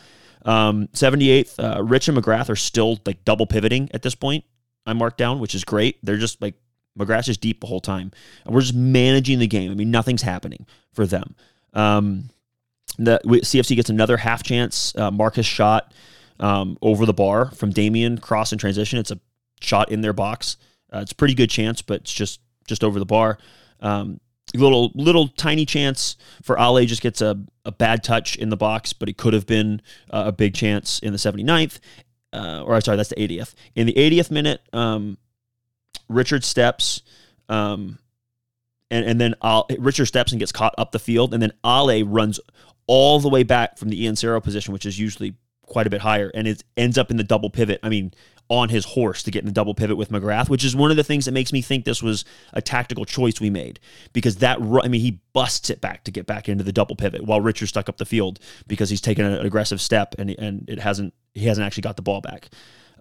Speaker 1: Um, 78th, uh, Rich and McGrath are still like double pivoting at this point. I marked down, which is great. They're just like McGrath's just deep the whole time, and we're just managing the game. I mean, nothing's happening for them. Um, the CFC gets another half chance. Uh, Marcus shot um, over the bar from Damien cross and transition. It's a shot in their box. Uh, it's a pretty good chance, but it's just just over the bar. Um, little little tiny chance for Ale just gets a, a bad touch in the box, but it could have been uh, a big chance in the 79th. Uh, or I sorry, that's the 80th. In the 80th minute, um, Richard steps, um, and and then Ale, Richard steps and gets caught up the field, and then Ale runs all the way back from the Ian Cerro position, which is usually quite a bit higher, and it ends up in the double pivot. I mean, on his horse to get in the double pivot with McGrath, which is one of the things that makes me think this was a tactical choice we made because that I mean he busts it back to get back into the double pivot while Richard stuck up the field because he's taken an aggressive step and and it hasn't he hasn't actually got the ball back.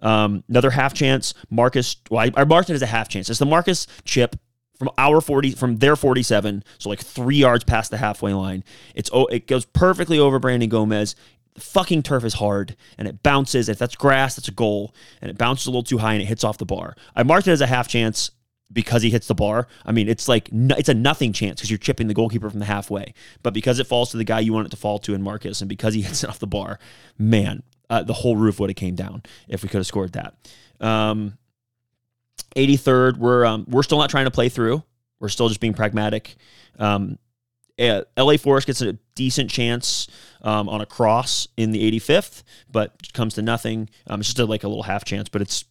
Speaker 1: Um, another half chance, Marcus. Well, I, I marked it as a half chance. It's the Marcus chip from our 40 from their 47 so like three yards past the halfway line it's oh it goes perfectly over brandon gomez the fucking turf is hard and it bounces. If that's grass, that's a goal. And it bounces a little too high and it hits off the bar. I marked it as a half chance because he hits the bar. I mean, it's like it's a nothing chance because you're chipping the goalkeeper from the halfway. But because it falls to the guy you want it to fall to in Marcus, and because he hits it off the bar, man, uh, the whole roof would have came down if we could have scored that. Um, 83rd, we're um, we're still not trying to play through. We're still just being pragmatic. Um, uh, LA Force gets a decent chance um, on a cross in the 85th, but comes to nothing. Um, it's just a, like a little half chance, but it's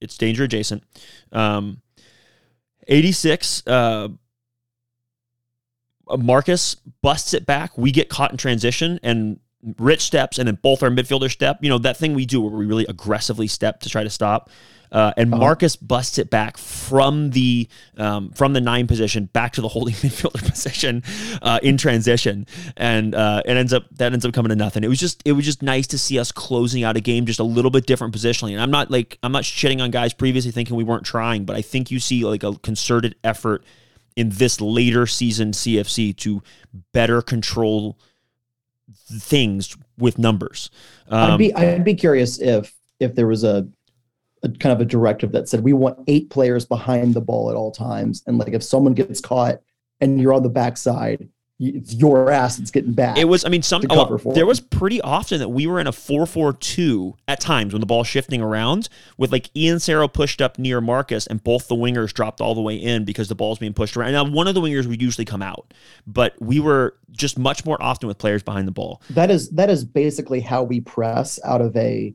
Speaker 1: it's danger adjacent. Um, 86. Uh, Marcus busts it back. We get caught in transition and Rich steps and then both our midfielder step. You know, that thing we do where we really aggressively step to try to stop. Uh, and uh-huh. Marcus busts it back from the um, from the nine position back to the holding midfielder position uh, in transition, and uh, it ends up that ends up coming to nothing. It was just it was just nice to see us closing out a game just a little bit different positionally. And I'm not like I'm not shitting on guys previously thinking we weren't trying, but I think you see like a concerted effort in this later season CFC to better control things with numbers.
Speaker 2: Um, I'd be I'd be curious if if there was a, a kind of a directive that said we want eight players behind the ball at all times, and like if someone gets caught and you're on the backside, it's your ass that's getting back.
Speaker 1: It was, I mean, some there was pretty often that we were in a 4 4 2 at times when the ball's shifting around with like Ian Cerro pushed up near Marcus and both the wingers dropped all the way in because the ball's being pushed around. Now, one of the wingers would usually come out, but we were just much more often with players behind the ball.
Speaker 2: That is, that is basically how we press out of a,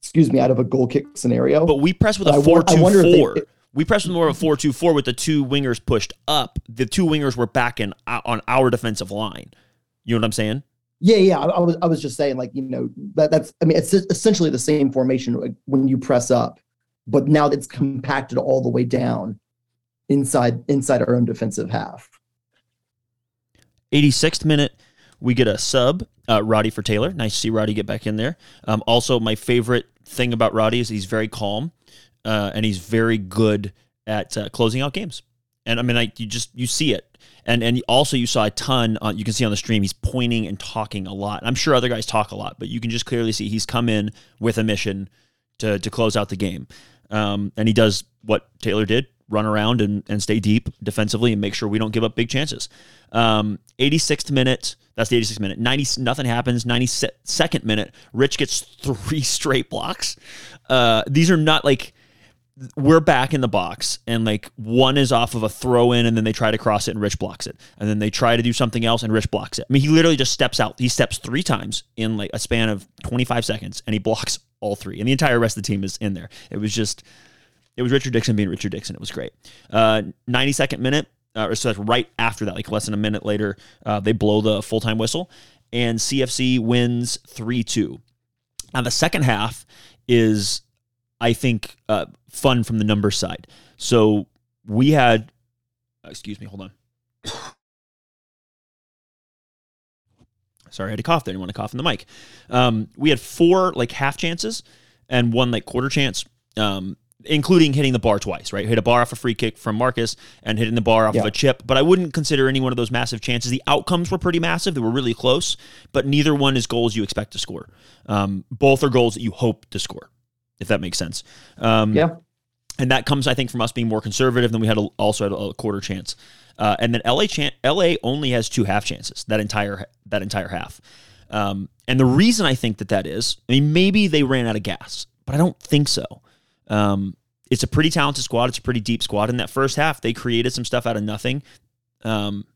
Speaker 2: excuse me, out of a goal kick scenario.
Speaker 1: But we press with a 4 2 4. We pressed with more of a 4 2 4 with the two wingers pushed up. The two wingers were back in uh, on our defensive line. You know what I'm saying?
Speaker 2: Yeah, yeah. I, I was I was just saying, like, you know, that, that's I mean, it's essentially the same formation when you press up, but now it's compacted all the way down inside inside our own defensive half.
Speaker 1: 86th minute, we get a sub, uh, Roddy for Taylor. Nice to see Roddy get back in there. Um, also, my favorite thing about Roddy is he's very calm uh, and he's very good at uh, closing out games. And I mean, like you just you see it, and and also you saw a ton. On, you can see on the stream he's pointing and talking a lot. I'm sure other guys talk a lot, but you can just clearly see he's come in with a mission to to close out the game. Um, and he does what Taylor did: run around and, and stay deep defensively and make sure we don't give up big chances. Um, 86th minute, that's the 86th minute. 90, nothing happens. 92nd minute, Rich gets three straight blocks. Uh, these are not like we're back in the box and like one is off of a throw in and then they try to cross it and Rich blocks it. And then they try to do something else and Rich blocks it. I mean, he literally just steps out. He steps three times in like a span of 25 seconds and he blocks all three. And the entire rest of the team is in there. It was just, it was Richard Dixon being Richard Dixon. It was great. Uh, 92nd minute, uh, so that's right after that, like less than a minute later, uh, they blow the full time whistle and CFC wins 3 2. Now, the second half is I think, uh, fun from the numbers side. So we had, excuse me, hold on. Sorry, I had to cough there. I didn't want to cough in the mic. Um, we had four like half chances and one like quarter chance, um, including hitting the bar twice, right? Hit a bar off a free kick from Marcus and hitting the bar off yeah. of a chip. But I wouldn't consider any one of those massive chances. The outcomes were pretty massive. They were really close, but neither one is goals you expect to score. Um, both are goals that you hope to score if that makes sense.
Speaker 2: Um, yeah.
Speaker 1: And that comes, I think, from us being more conservative than we had a, also had a, quarter chance. Uh, and then LA chan- LA only has two half chances that entire that entire half. Um, and the reason I think that that is, I mean, maybe they ran out of gas, but I don't think so. Um, it's a pretty talented squad. It's a pretty deep squad. In that first half, they created some stuff out of nothing. Um,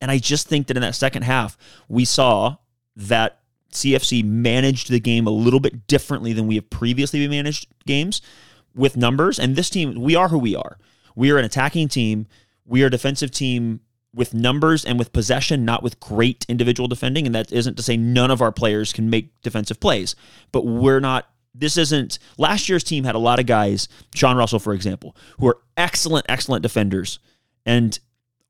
Speaker 1: and I just think that in that second half, we saw that CFC managed the game a little bit differently than we have previously managed games with numbers. And this team, we are who we are. We are an attacking team. We are a defensive team with numbers and with possession, not with great individual defending. And that isn't to say none of our players can make defensive plays, but we're not. This isn't last year's team had a lot of guys, Sean Russell, for example, who are excellent, excellent defenders. And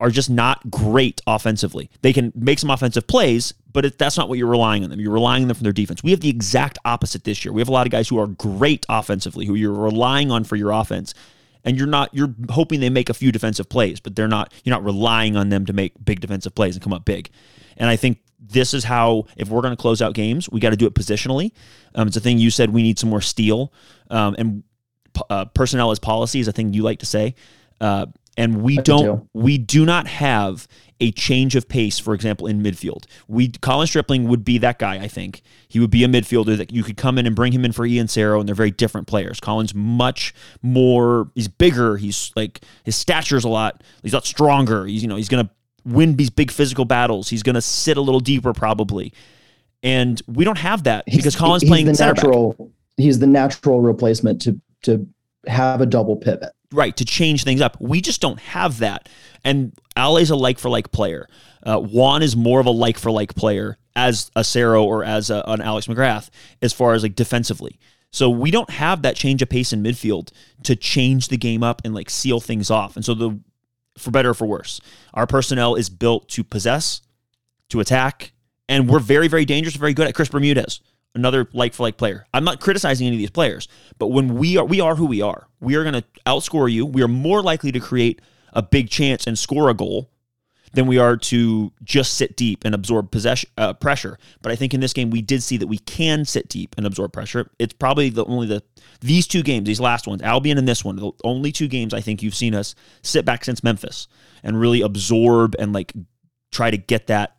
Speaker 1: are just not great offensively. They can make some offensive plays, but it, that's not what you're relying on them. You're relying on them from their defense. We have the exact opposite this year. We have a lot of guys who are great offensively, who you're relying on for your offense, and you're not. You're hoping they make a few defensive plays, but they're not. You're not relying on them to make big defensive plays and come up big. And I think this is how, if we're going to close out games, we got to do it positionally. Um, it's a thing you said we need some more steel, um, and uh, personnel as policy is a thing you like to say. Uh, and we don't we do not have a change of pace for example in midfield. We colin stripling would be that guy i think. He would be a midfielder that you could come in and bring him in for ian cerro and they're very different players. Colin's much more he's bigger he's like his stature's a lot he's a lot stronger. He's you know he's gonna win these big physical battles. He's gonna sit a little deeper probably. And we don't have that he's, because colin's playing the natural back.
Speaker 2: he's the natural replacement to to have a double pivot
Speaker 1: right to change things up. We just don't have that. And is a like for like player. Uh, Juan is more of a like for like player as a Acero or as a, an Alex McGrath as far as like defensively. So we don't have that change of pace in midfield to change the game up and like seal things off. And so the for better or for worse, our personnel is built to possess, to attack, and we're very very dangerous, very good at Chris Bermudez, another like for like player. I'm not criticizing any of these players, but when we are we are who we are. We are going to outscore you. We are more likely to create a big chance and score a goal than we are to just sit deep and absorb possession uh, pressure. But I think in this game we did see that we can sit deep and absorb pressure. It's probably the only the these two games, these last ones, Albion and this one, the only two games I think you've seen us sit back since Memphis and really absorb and like try to get that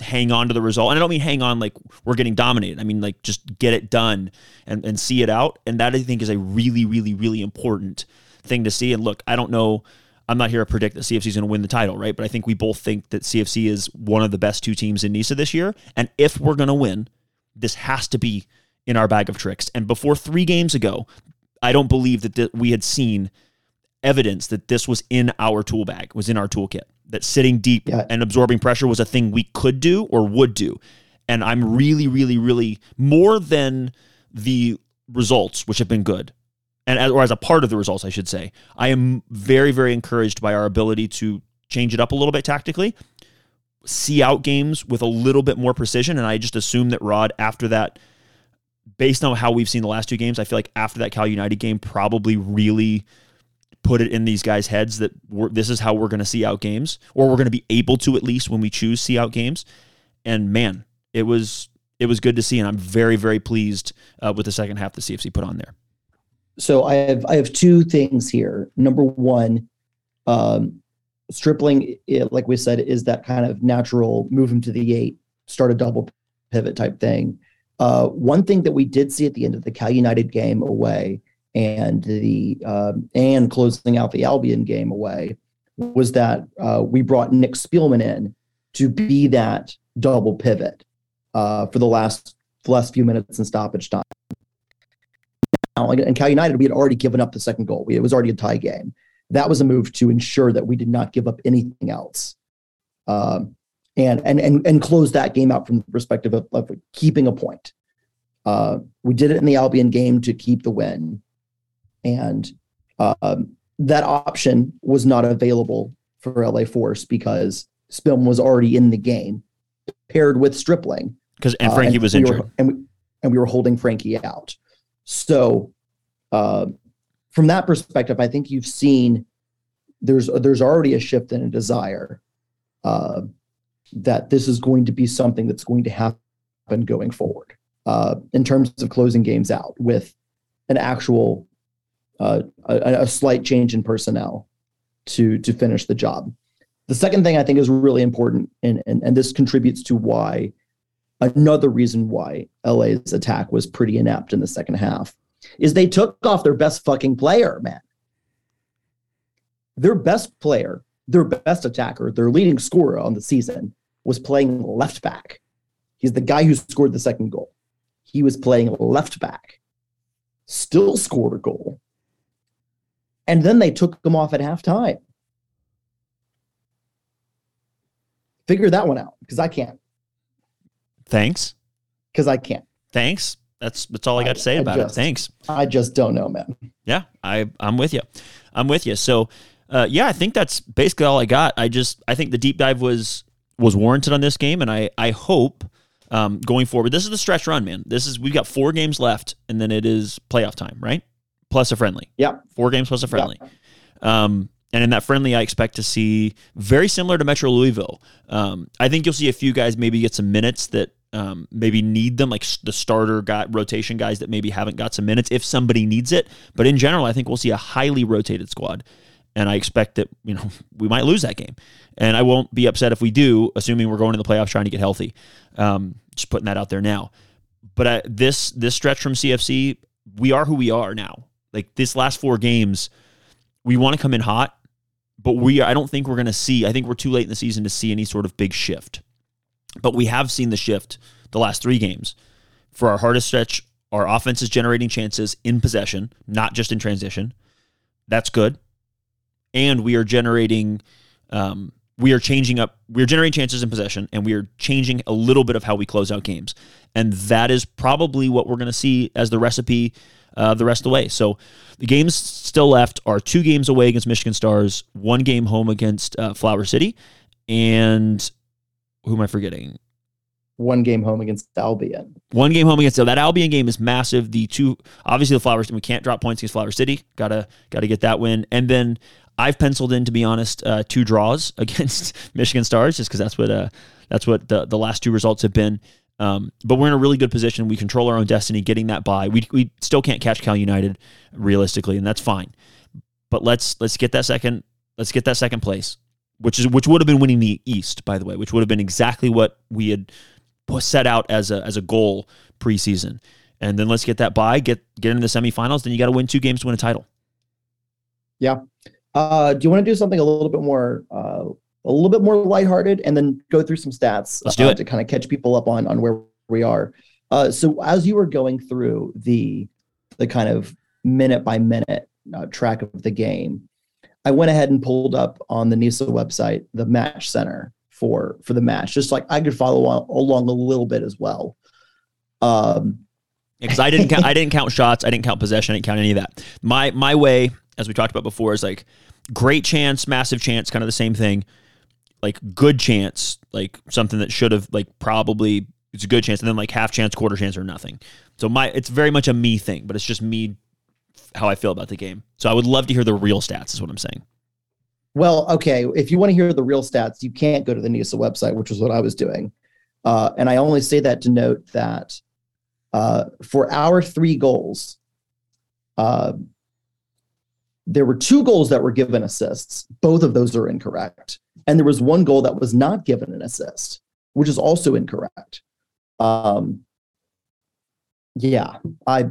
Speaker 1: hang on to the result. And I don't mean hang on like we're getting dominated. I mean like just get it done and, and see it out. And that I think is a really, really, really important thing to see. And look, I don't know I'm not here to predict that CFC is going to win the title, right? But I think we both think that CFC is one of the best two teams in NISA this year. And if we're going to win, this has to be in our bag of tricks. And before three games ago, I don't believe that th- we had seen evidence that this was in our tool bag, was in our toolkit, that sitting deep yeah. and absorbing pressure was a thing we could do or would do. And I'm really, really, really more than the results, which have been good and as, or as a part of the results, I should say, I am very, very encouraged by our ability to change it up a little bit tactically, see out games with a little bit more precision. And I just assume that Rod, after that, based on how we've seen the last two games, I feel like after that Cal United game, probably really put it in these guys' heads that this is how we're going to see out games, or we're going to be able to at least when we choose see out games. And man, it was it was good to see, and I'm very, very pleased uh, with the second half the CFC put on there
Speaker 2: so I have I have two things here. Number one, um, stripling, it, like we said, is that kind of natural move him to the eight, start a double pivot type thing. Uh, one thing that we did see at the end of the Cal United game away and the um, and closing out the Albion game away was that uh, we brought Nick Spielman in to be that double pivot uh, for the last the last few minutes in stoppage time now, and Cal United, we had already given up the second goal. it was already a tie game. That was a move to ensure that we did not give up anything else, um, and and and and close that game out from the perspective of, of keeping a point. Uh, we did it in the Albion game to keep the win, and um, that option was not available for LA Force because Spilm was already in the game, paired with Stripling.
Speaker 1: Because and Frankie uh, and was injured,
Speaker 2: were, and we, and we were holding Frankie out. So, uh, from that perspective, I think you've seen there's there's already a shift and a desire uh, that this is going to be something that's going to happen going forward uh, in terms of closing games out with an actual uh, a, a, slight change in personnel to to finish the job. The second thing I think is really important, and and, and this contributes to why another reason why LA's attack was pretty inept in the second half is they took off their best fucking player, man. Their best player, their best attacker, their leading scorer on the season was playing left back. He's the guy who scored the second goal. He was playing left back, still scored a goal. And then they took him off at halftime. Figure that one out because I can't.
Speaker 1: Thanks.
Speaker 2: Because I can't.
Speaker 1: Thanks. That's that's all I got I, to say about just, it. Thanks.
Speaker 2: I just don't know, man.
Speaker 1: Yeah, I I'm with you. I'm with you. So, uh, yeah, I think that's basically all I got. I just I think the deep dive was was warranted on this game, and I I hope um, going forward. This is the stretch run, man. This is we've got four games left, and then it is playoff time, right? Plus a friendly.
Speaker 2: Yeah.
Speaker 1: Four games plus a friendly. Um, and in that friendly, I expect to see very similar to Metro Louisville. Um, I think you'll see a few guys maybe get some minutes that um, maybe need them, like the starter got rotation guys that maybe haven't got some minutes if somebody needs it. But in general, I think we'll see a highly rotated squad. And I expect that, you know, we might lose that game. And I won't be upset if we do, assuming we're going to the playoffs trying to get healthy. Um, just putting that out there now. But I, this this stretch from CFC, we are who we are now. Like this last four games, we want to come in hot but we I don't think we're going to see. I think we're too late in the season to see any sort of big shift. But we have seen the shift the last three games. For our hardest stretch, our offense is generating chances in possession, not just in transition. That's good. And we are generating um, we are changing up. We're generating chances in possession, and we are changing a little bit of how we close out games. And that is probably what we're going to see as the recipe uh, the rest of the way. So the games still left are two games away against Michigan Stars, one game home against uh, Flower City, and who am I forgetting?
Speaker 2: One game home against Albion.
Speaker 1: One game home against so that Albion game is massive. The two obviously the Flowers we can't drop points against Flower City. Gotta gotta get that win. And then I've penciled in to be honest uh, two draws against Michigan Stars just because that's what uh, that's what the the last two results have been. Um, but we're in a really good position. We control our own destiny. Getting that by, we we still can't catch Cal United realistically, and that's fine. But let's let's get that second let's get that second place, which is which would have been winning the East, by the way, which would have been exactly what we had set out as a as a goal preseason. And then let's get that by, get get into the semifinals. Then you got to win two games to win a title.
Speaker 2: Yeah. Uh, do you want to do something a little bit more uh, a little bit more lighthearted and then go through some stats
Speaker 1: Let's do
Speaker 2: uh,
Speaker 1: it.
Speaker 2: to kind of catch people up on on where we are. Uh, so as you were going through the the kind of minute by minute uh, track of the game, I went ahead and pulled up on the NISA website the match center for for the match, just like I could follow on, along a little bit as well. Um,
Speaker 1: because I didn't count, I didn't count shots, I didn't count possession, I didn't count any of that. My my way, as we talked about before, is like great chance, massive chance, kind of the same thing. Like good chance, like something that should have like probably it's a good chance, and then like half chance, quarter chance, or nothing. So my it's very much a me thing, but it's just me how I feel about the game. So I would love to hear the real stats. Is what I'm saying.
Speaker 2: Well, okay. If you want to hear the real stats, you can't go to the NISA website, which is what I was doing. Uh, and I only say that to note that uh, for our three goals, uh, there were two goals that were given assists. Both of those are incorrect. And there was one goal that was not given an assist, which is also incorrect. Um, yeah, I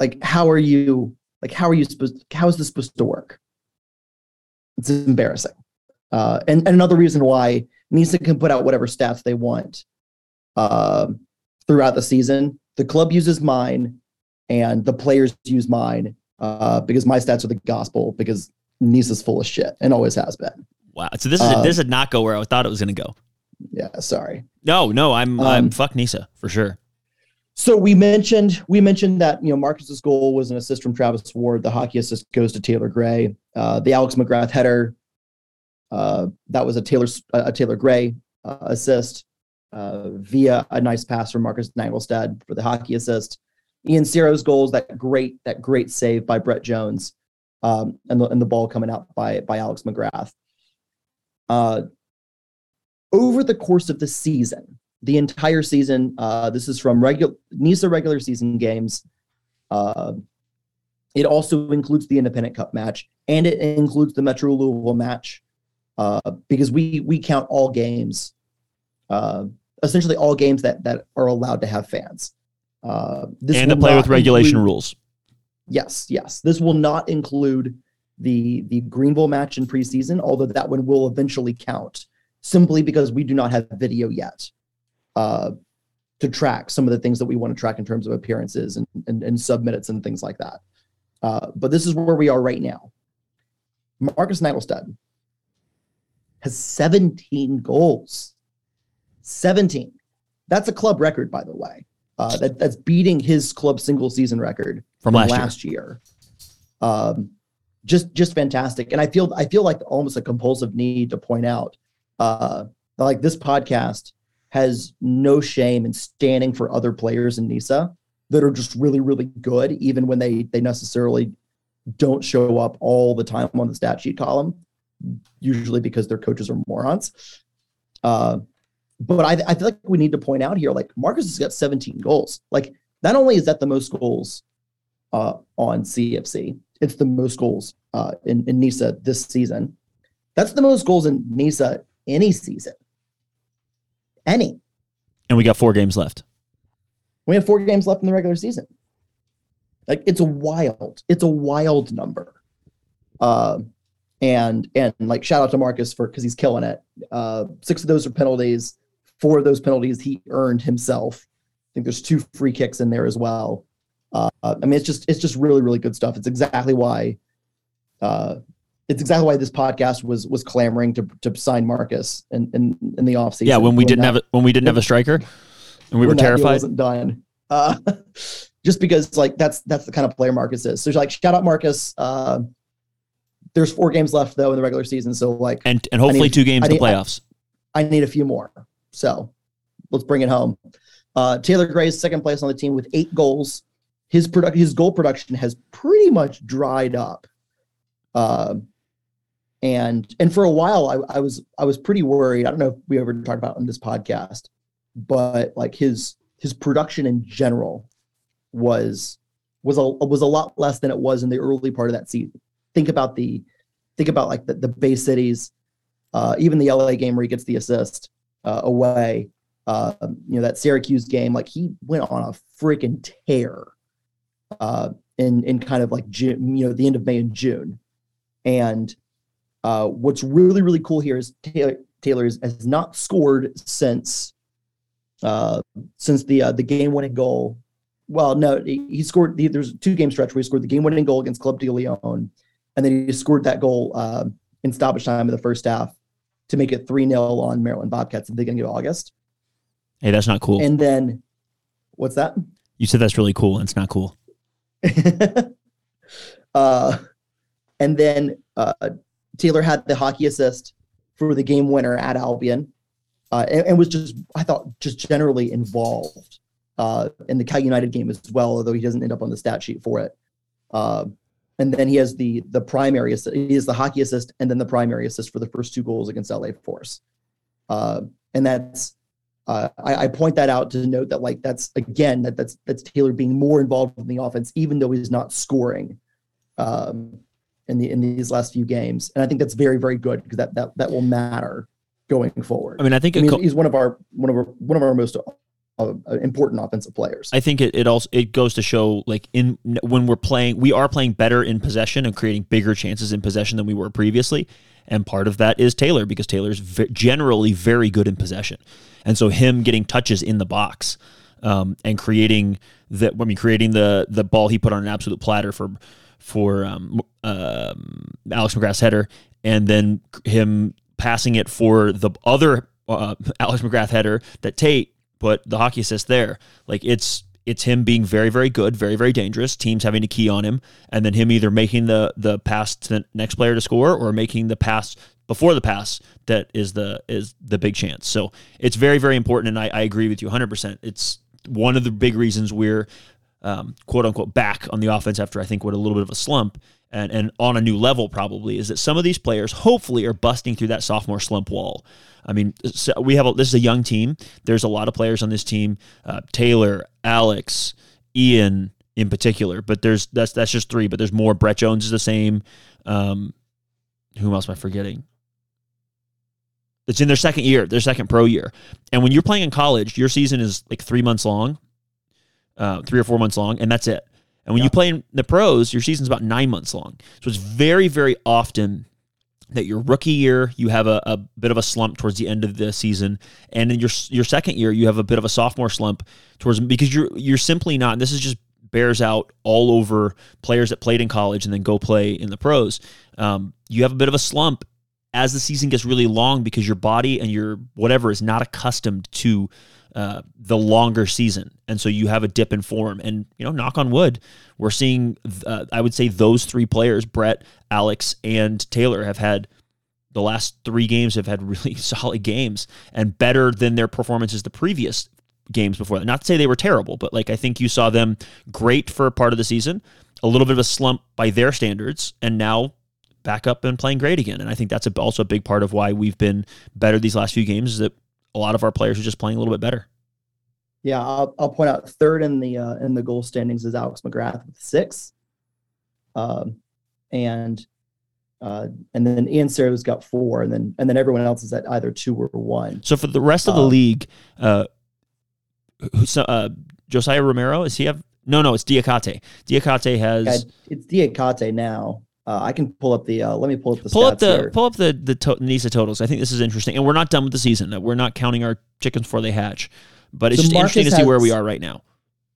Speaker 2: like. How are you? Like, how are you supposed? How is this supposed to work? It's embarrassing. Uh, and, and another reason why NISA can put out whatever stats they want uh, throughout the season. The club uses mine, and the players use mine uh, because my stats are the gospel. Because NISA's full of shit and always has been.
Speaker 1: Wow. So this is
Speaker 2: Uh,
Speaker 1: this did not go where I thought it was going to go.
Speaker 2: Yeah, sorry.
Speaker 1: No, no, I'm I'm
Speaker 2: Um,
Speaker 1: fuck Nisa for sure.
Speaker 2: So we mentioned we mentioned that you know Marcus's goal was an assist from Travis Ward. The hockey assist goes to Taylor Gray. Uh, the Alex McGrath header uh, that was a Taylor a Taylor Gray uh, assist uh, via a nice pass from Marcus Naglestad for the hockey assist. Ian Cerro's goals that great that great save by Brett Jones, um, and the and the ball coming out by by Alex McGrath. Uh, over the course of the season, the entire season. Uh, this is from regular NISA regular season games. Uh, it also includes the Independent Cup match and it includes the Metro Louisville match uh, because we we count all games, uh, essentially all games that that are allowed to have fans. Uh, this
Speaker 1: and to play with regulation
Speaker 2: include-
Speaker 1: rules.
Speaker 2: Yes, yes. This will not include the the Greenville match in preseason, although that one will eventually count, simply because we do not have video yet uh, to track some of the things that we want to track in terms of appearances and and, and sub minutes and things like that. Uh, but this is where we are right now. Marcus Naglestad has 17 goals. 17. That's a club record, by the way. Uh, that, that's beating his club single season record
Speaker 1: From last year.
Speaker 2: year. Um, just just fantastic, and I feel I feel like almost a compulsive need to point out, uh, like this podcast has no shame in standing for other players in NISA that are just really really good, even when they they necessarily don't show up all the time on the stat sheet column, usually because their coaches are morons. Uh, but I, I feel like we need to point out here, like Marcus has got 17 goals. Like not only is that the most goals uh, on CFC, it's the most goals uh, in, in NISA this season. That's the most goals in NISA any season. Any.
Speaker 1: And we got four games left.
Speaker 2: We have four games left in the regular season. Like it's a wild, it's a wild number. Um, and and like shout out to Marcus for because he's killing it. Uh, six of those are penalties. Four of those penalties he earned himself. I think there's two free kicks in there as well. Uh, I mean, it's just it's just really really good stuff. It's exactly why uh, it's exactly why this podcast was was clamoring to to sign Marcus in in, in the offseason.
Speaker 1: Yeah, when we didn't that, have a, when we didn't have a striker, and we were terrified.
Speaker 2: wasn't done. Uh, just because like that's that's the kind of player Marcus is. So like shout out Marcus. Uh, there's four games left though in the regular season, so like
Speaker 1: and and hopefully need, two games in the playoffs.
Speaker 2: I, I, need a few more, so let's bring it home. Uh, Taylor Gray is second place on the team with eight goals. His product his goal production has pretty much dried up. Uh, and and for a while I, I was I was pretty worried. I don't know if we ever talked about on this podcast, but like his his production in general was was a was a lot less than it was in the early part of that season. Think about the think about like the, the Bay Cities, uh, even the LA game where he gets the assist uh, away. Uh, you know that Syracuse game, like he went on a freaking tear uh, in in kind of like June, you know, the end of May and June, and uh, what's really really cool here is Taylor, Taylor has not scored since uh, since the uh, the game winning goal. Well, no, he, he scored. The, there's two game stretch where he scored the game winning goal against Club de Leon, and then he scored that goal uh, in stoppage time in the first half to make it three 0 on Maryland Bobcats at the beginning of August.
Speaker 1: Hey, that's not cool.
Speaker 2: And then, what's that?
Speaker 1: You said that's really cool, and it's not cool.
Speaker 2: uh, and then uh, Taylor had the hockey assist for the game winner at Albion, uh, and, and, was just I thought just generally involved uh, in the Cal United game as well, although he doesn't end up on the stat sheet for it. And then he has the the primary assist. He has the hockey assist and then the primary assist for the first two goals against LA Force. Uh, and that's uh, I, I, point that out to note that like that's again that that's that's Taylor being more involved in the offense, even though he's not scoring. Um, in the in these last few games, and I think that's very very good because that that that will matter going forward.
Speaker 1: I mean, I think
Speaker 2: I mean, he's one of our one of our one of our most uh, important offensive players.
Speaker 1: I think it, it also it goes to show like in when we're playing, we are playing better in possession and creating bigger chances in possession than we were previously. And part of that is Taylor because Taylor's v- generally very good in possession, and so him getting touches in the box um, and creating the I mean creating the the ball he put on an absolute platter for for um, um, Alex McGrath's header, and then him passing it for the other uh, Alex McGrath header that Tate put the hockey assist there. Like it's it's him being very very good, very very dangerous. Teams having to key on him, and then him either making the the pass to the next player to score or making the pass before the pass that is the is the big chance. So it's very very important, and I, I agree with you 100. percent It's one of the big reasons we're um, quote unquote back on the offense after I think what a little bit of a slump and, and on a new level probably is that some of these players hopefully are busting through that sophomore slump wall. I mean, we have a, this is a young team. There's a lot of players on this team: uh, Taylor, Alex, Ian in particular. But there's that's that's just three. But there's more. Brett Jones is the same. Um, who else am I forgetting? It's in their second year, their second pro year. And when you're playing in college, your season is like three months long uh, three or four months long, and that's it. And when yeah. you play in the pros, your season's about nine months long. So it's very, very often that your rookie year you have a, a bit of a slump towards the end of the season, and in your your second year you have a bit of a sophomore slump towards because you're you're simply not. this is just bears out all over players that played in college and then go play in the pros. Um, you have a bit of a slump as the season gets really long because your body and your whatever is not accustomed to uh, the longer season, and so you have a dip in form. And you know, knock on wood, we're seeing. Uh, I would say those three players, Brett, Alex, and Taylor, have had the last three games have had really solid games and better than their performances the previous games before. Not to say they were terrible, but like I think you saw them great for part of the season, a little bit of a slump by their standards, and now back up and playing great again. And I think that's a, also a big part of why we've been better these last few games is that a lot of our players are just playing a little bit better.
Speaker 2: Yeah, I'll, I'll point out third in the uh, in the goal standings is Alex McGrath with six, um, and uh, and then Ian Cerro's got four, and then and then everyone else is at either two or one.
Speaker 1: So for the rest of the um, league, uh, who's uh, Josiah Romero is he have? No, no, it's Diacate. Diacate has. Yeah,
Speaker 2: it's Diacate now. Uh, I can pull up the. Uh, let me pull up the.
Speaker 1: Pull up the.
Speaker 2: Here.
Speaker 1: Pull up the the to- NISA totals. I think this is interesting, and we're not done with the season. We're not counting our chickens before they hatch, but it's so just Marcus interesting to see where we are right now.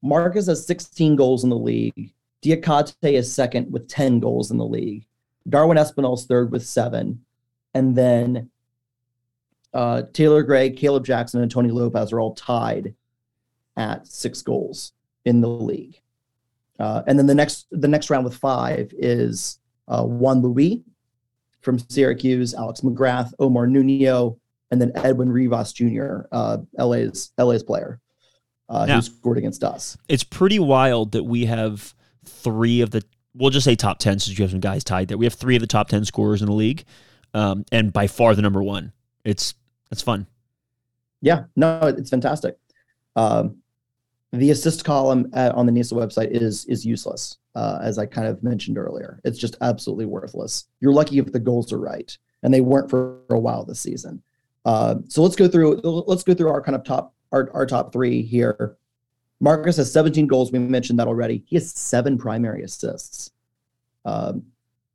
Speaker 2: Marcus has 16 goals in the league. Diakate is second with 10 goals in the league. Darwin Espinal's third with seven, and then uh, Taylor Gray, Caleb Jackson, and Tony Lopez are all tied at six goals in the league. Uh, and then the next the next round with five is uh, Juan Louis from Syracuse, Alex McGrath, Omar Nuno, and then Edwin Rivas Jr., uh, LA's LA's player uh, who scored against us.
Speaker 1: It's pretty wild that we have three of the we'll just say top ten since you have some guys tied there. We have three of the top ten scorers in the league, um, and by far the number one. It's it's fun.
Speaker 2: Yeah, no, it's fantastic. Um, the assist column at, on the NISA website is is useless, uh, as I kind of mentioned earlier. It's just absolutely worthless. You're lucky if the goals are right, and they weren't for a while this season. Uh, so let's go through let's go through our kind of top our, our top three here. Marcus has 17 goals. We mentioned that already. He has seven primary assists. Um,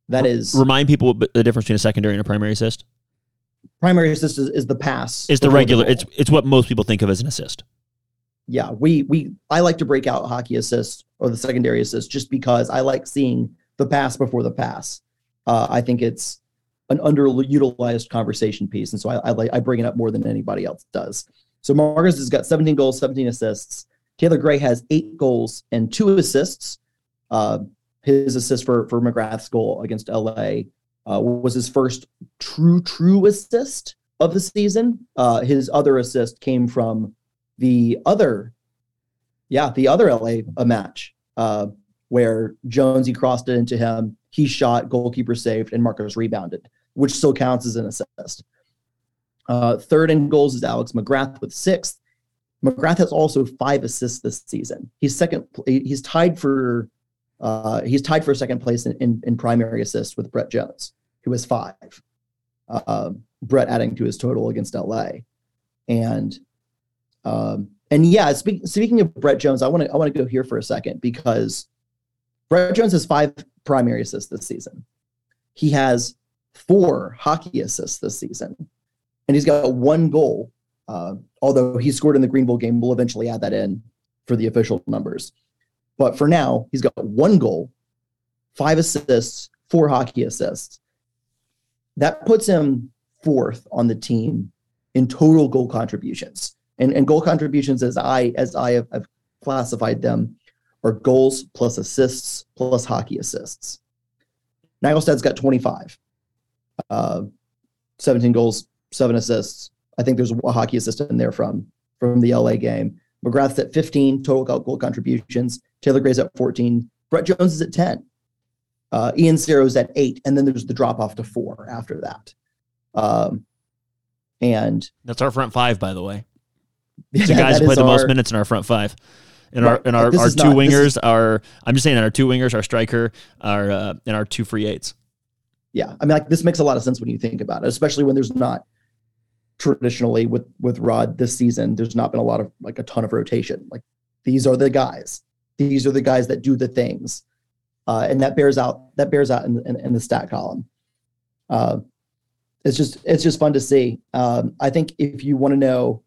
Speaker 2: that is
Speaker 1: remind people the difference between a secondary and a primary assist.
Speaker 2: Primary assist is, is the pass.
Speaker 1: Is the regular. The it's it's what most people think of as an assist
Speaker 2: yeah, we we I like to break out hockey assists or the secondary assist just because I like seeing the pass before the pass. Uh, I think it's an underutilized conversation piece, and so I, I like I bring it up more than anybody else does. So Marcus has got 17 goals, 17 assists. Taylor Gray has eight goals and two assists. Uh, his assist for for McGrath's goal against LA uh, was his first true true assist of the season. Uh, his other assist came from the other, yeah, the other LA a match uh, where Jonesy crossed it into him. He shot, goalkeeper saved, and Marcus rebounded, which still counts as an assist. Uh, third in goals is Alex McGrath with sixth. McGrath has also five assists this season. He's second. He's tied for. Uh, he's tied for second place in, in, in, primary assists with Brett Jones, who has five. Uh, Brett adding to his total against LA, and um, and yeah, speak, speaking of Brett Jones, I want to I want to go here for a second because Brett Jones has five primary assists this season. He has four hockey assists this season, and he's got one goal. Uh, although he scored in the Greenville game, we'll eventually add that in for the official numbers. But for now, he's got one goal, five assists, four hockey assists. That puts him fourth on the team in total goal contributions. And, and goal contributions, as I as I have, have classified them, are goals plus assists plus hockey assists. Naglestad's got 25, uh, 17 goals, seven assists. I think there's a hockey assist in there from from the LA game. McGrath's at 15 total goal contributions. Taylor Gray's at 14. Brett Jones is at 10. Uh, Ian Cerro's at eight, and then there's the drop off to four after that. Um, and
Speaker 1: that's our front five, by the way. The yeah, guys who play the our, most minutes in our front five. And right, our and our, our two not, wingers is, are I'm just saying that our two wingers, our striker, our uh, and our two free eights.
Speaker 2: Yeah, I mean, like this makes a lot of sense when you think about it, especially when there's not traditionally with with Rod this season. There's not been a lot of like a ton of rotation. Like these are the guys. These are the guys that do the things, uh, and that bears out that bears out in, in, in the stat column. Uh, it's just it's just fun to see. Um, I think if you want to know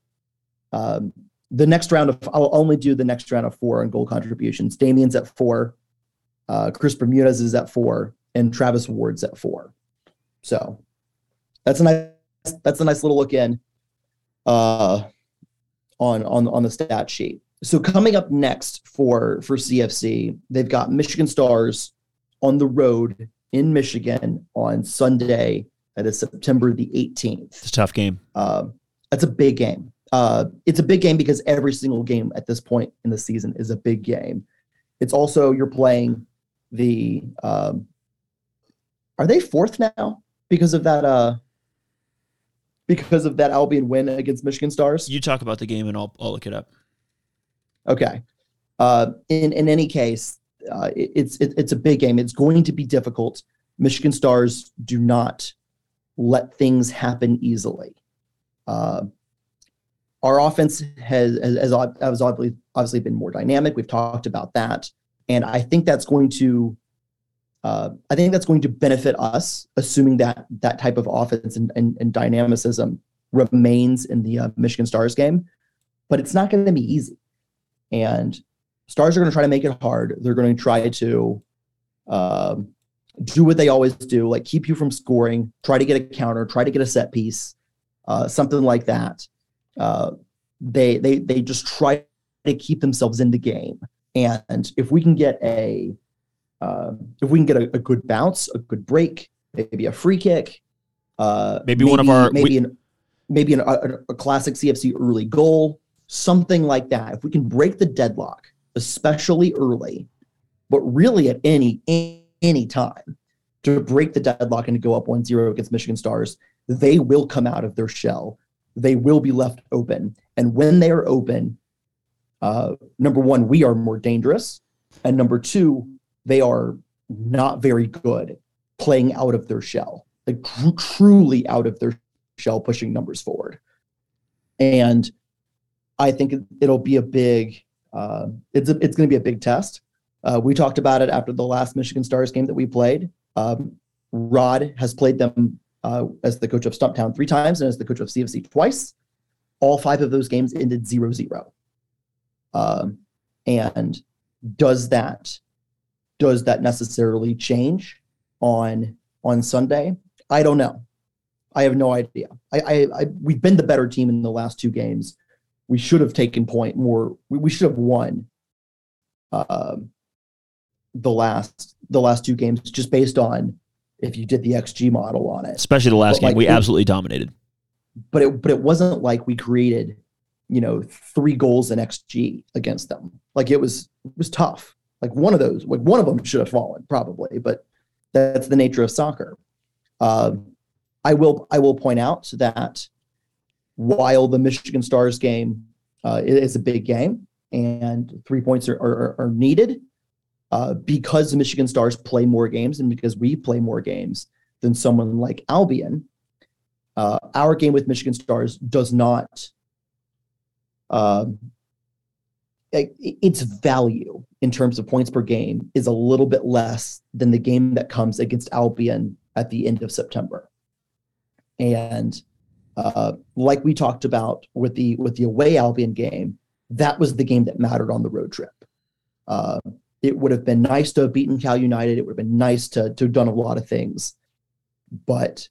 Speaker 2: um, the next round of I'll only do the next round of four on goal contributions. Damien's at four, uh, Chris Bermudez is at four, and Travis Ward's at four. So that's a nice that's a nice little look in uh, on on on the stat sheet. So coming up next for for CFC, they've got Michigan Stars on the road in Michigan on Sunday. That is September the 18th.
Speaker 1: It's a tough game.
Speaker 2: Uh, that's a big game uh, it's a big game because every single game at this point in the season is a big game. It's also you're playing the. Um, are they fourth now because of that? Uh, because of that Albion win against Michigan Stars.
Speaker 1: You talk about the game, and I'll I'll look it up.
Speaker 2: Okay. Uh, in in any case, uh, it, it's it, it's a big game. It's going to be difficult. Michigan Stars do not let things happen easily. Uh, our offense has, has, has obviously, been more dynamic. We've talked about that. And I think that's going to uh, I think that's going to benefit us, assuming that that type of offense and, and, and dynamicism remains in the uh, Michigan Stars game. But it's not going to be easy. And Stars are going to try to make it hard. They're going to try to uh, do what they always do, like keep you from scoring, try to get a counter, try to get a set piece, uh, something like that. Uh, they they they just try to keep themselves in the game. And if we can get a uh, if we can get a, a, good bounce, a good break, maybe a free kick,
Speaker 1: uh, maybe, maybe, one of our
Speaker 2: maybe we, an maybe an, a, a classic CFC early goal, something like that. If we can break the deadlock, especially early, but really at any any time to break the deadlock and to go up 1-0 against Michigan Stars, they will come out of their shell. They will be left open. And when they are open, uh, number one, we are more dangerous. And number two, they are not very good playing out of their shell, like tr- truly out of their shell, pushing numbers forward. And I think it'll be a big, uh, it's it's going to be a big test. Uh, we talked about it after the last Michigan Stars game that we played. Um, Rod has played them uh, as the coach of Stumptown three times and as the coach of CFC twice. All five of those games ended 0 0. Um, and does that does that necessarily change on on Sunday? I don't know. I have no idea. I, I, I we've been the better team in the last two games. We should have taken point more. We, we should have won. Um, the last the last two games just based on if you did the XG model on it.
Speaker 1: Especially the last but game, like, we it, absolutely dominated.
Speaker 2: But it but it wasn't like we created, you know, three goals in XG against them. Like it was it was tough. Like one of those, like one of them should have fallen probably, but that's the nature of soccer. Uh, I will I will point out that while the Michigan Stars game uh, is a big game and three points are, are, are needed, uh, because the Michigan Stars play more games and because we play more games than someone like Albion, uh, our game with Michigan Stars does not. Uh, its value in terms of points per game is a little bit less than the game that comes against Albion at the end of September. And uh, like we talked about with the with the away Albion game, that was the game that mattered on the road trip. It would have been nice to have beaten Cal United. It would have been nice to, to have done a lot of things. But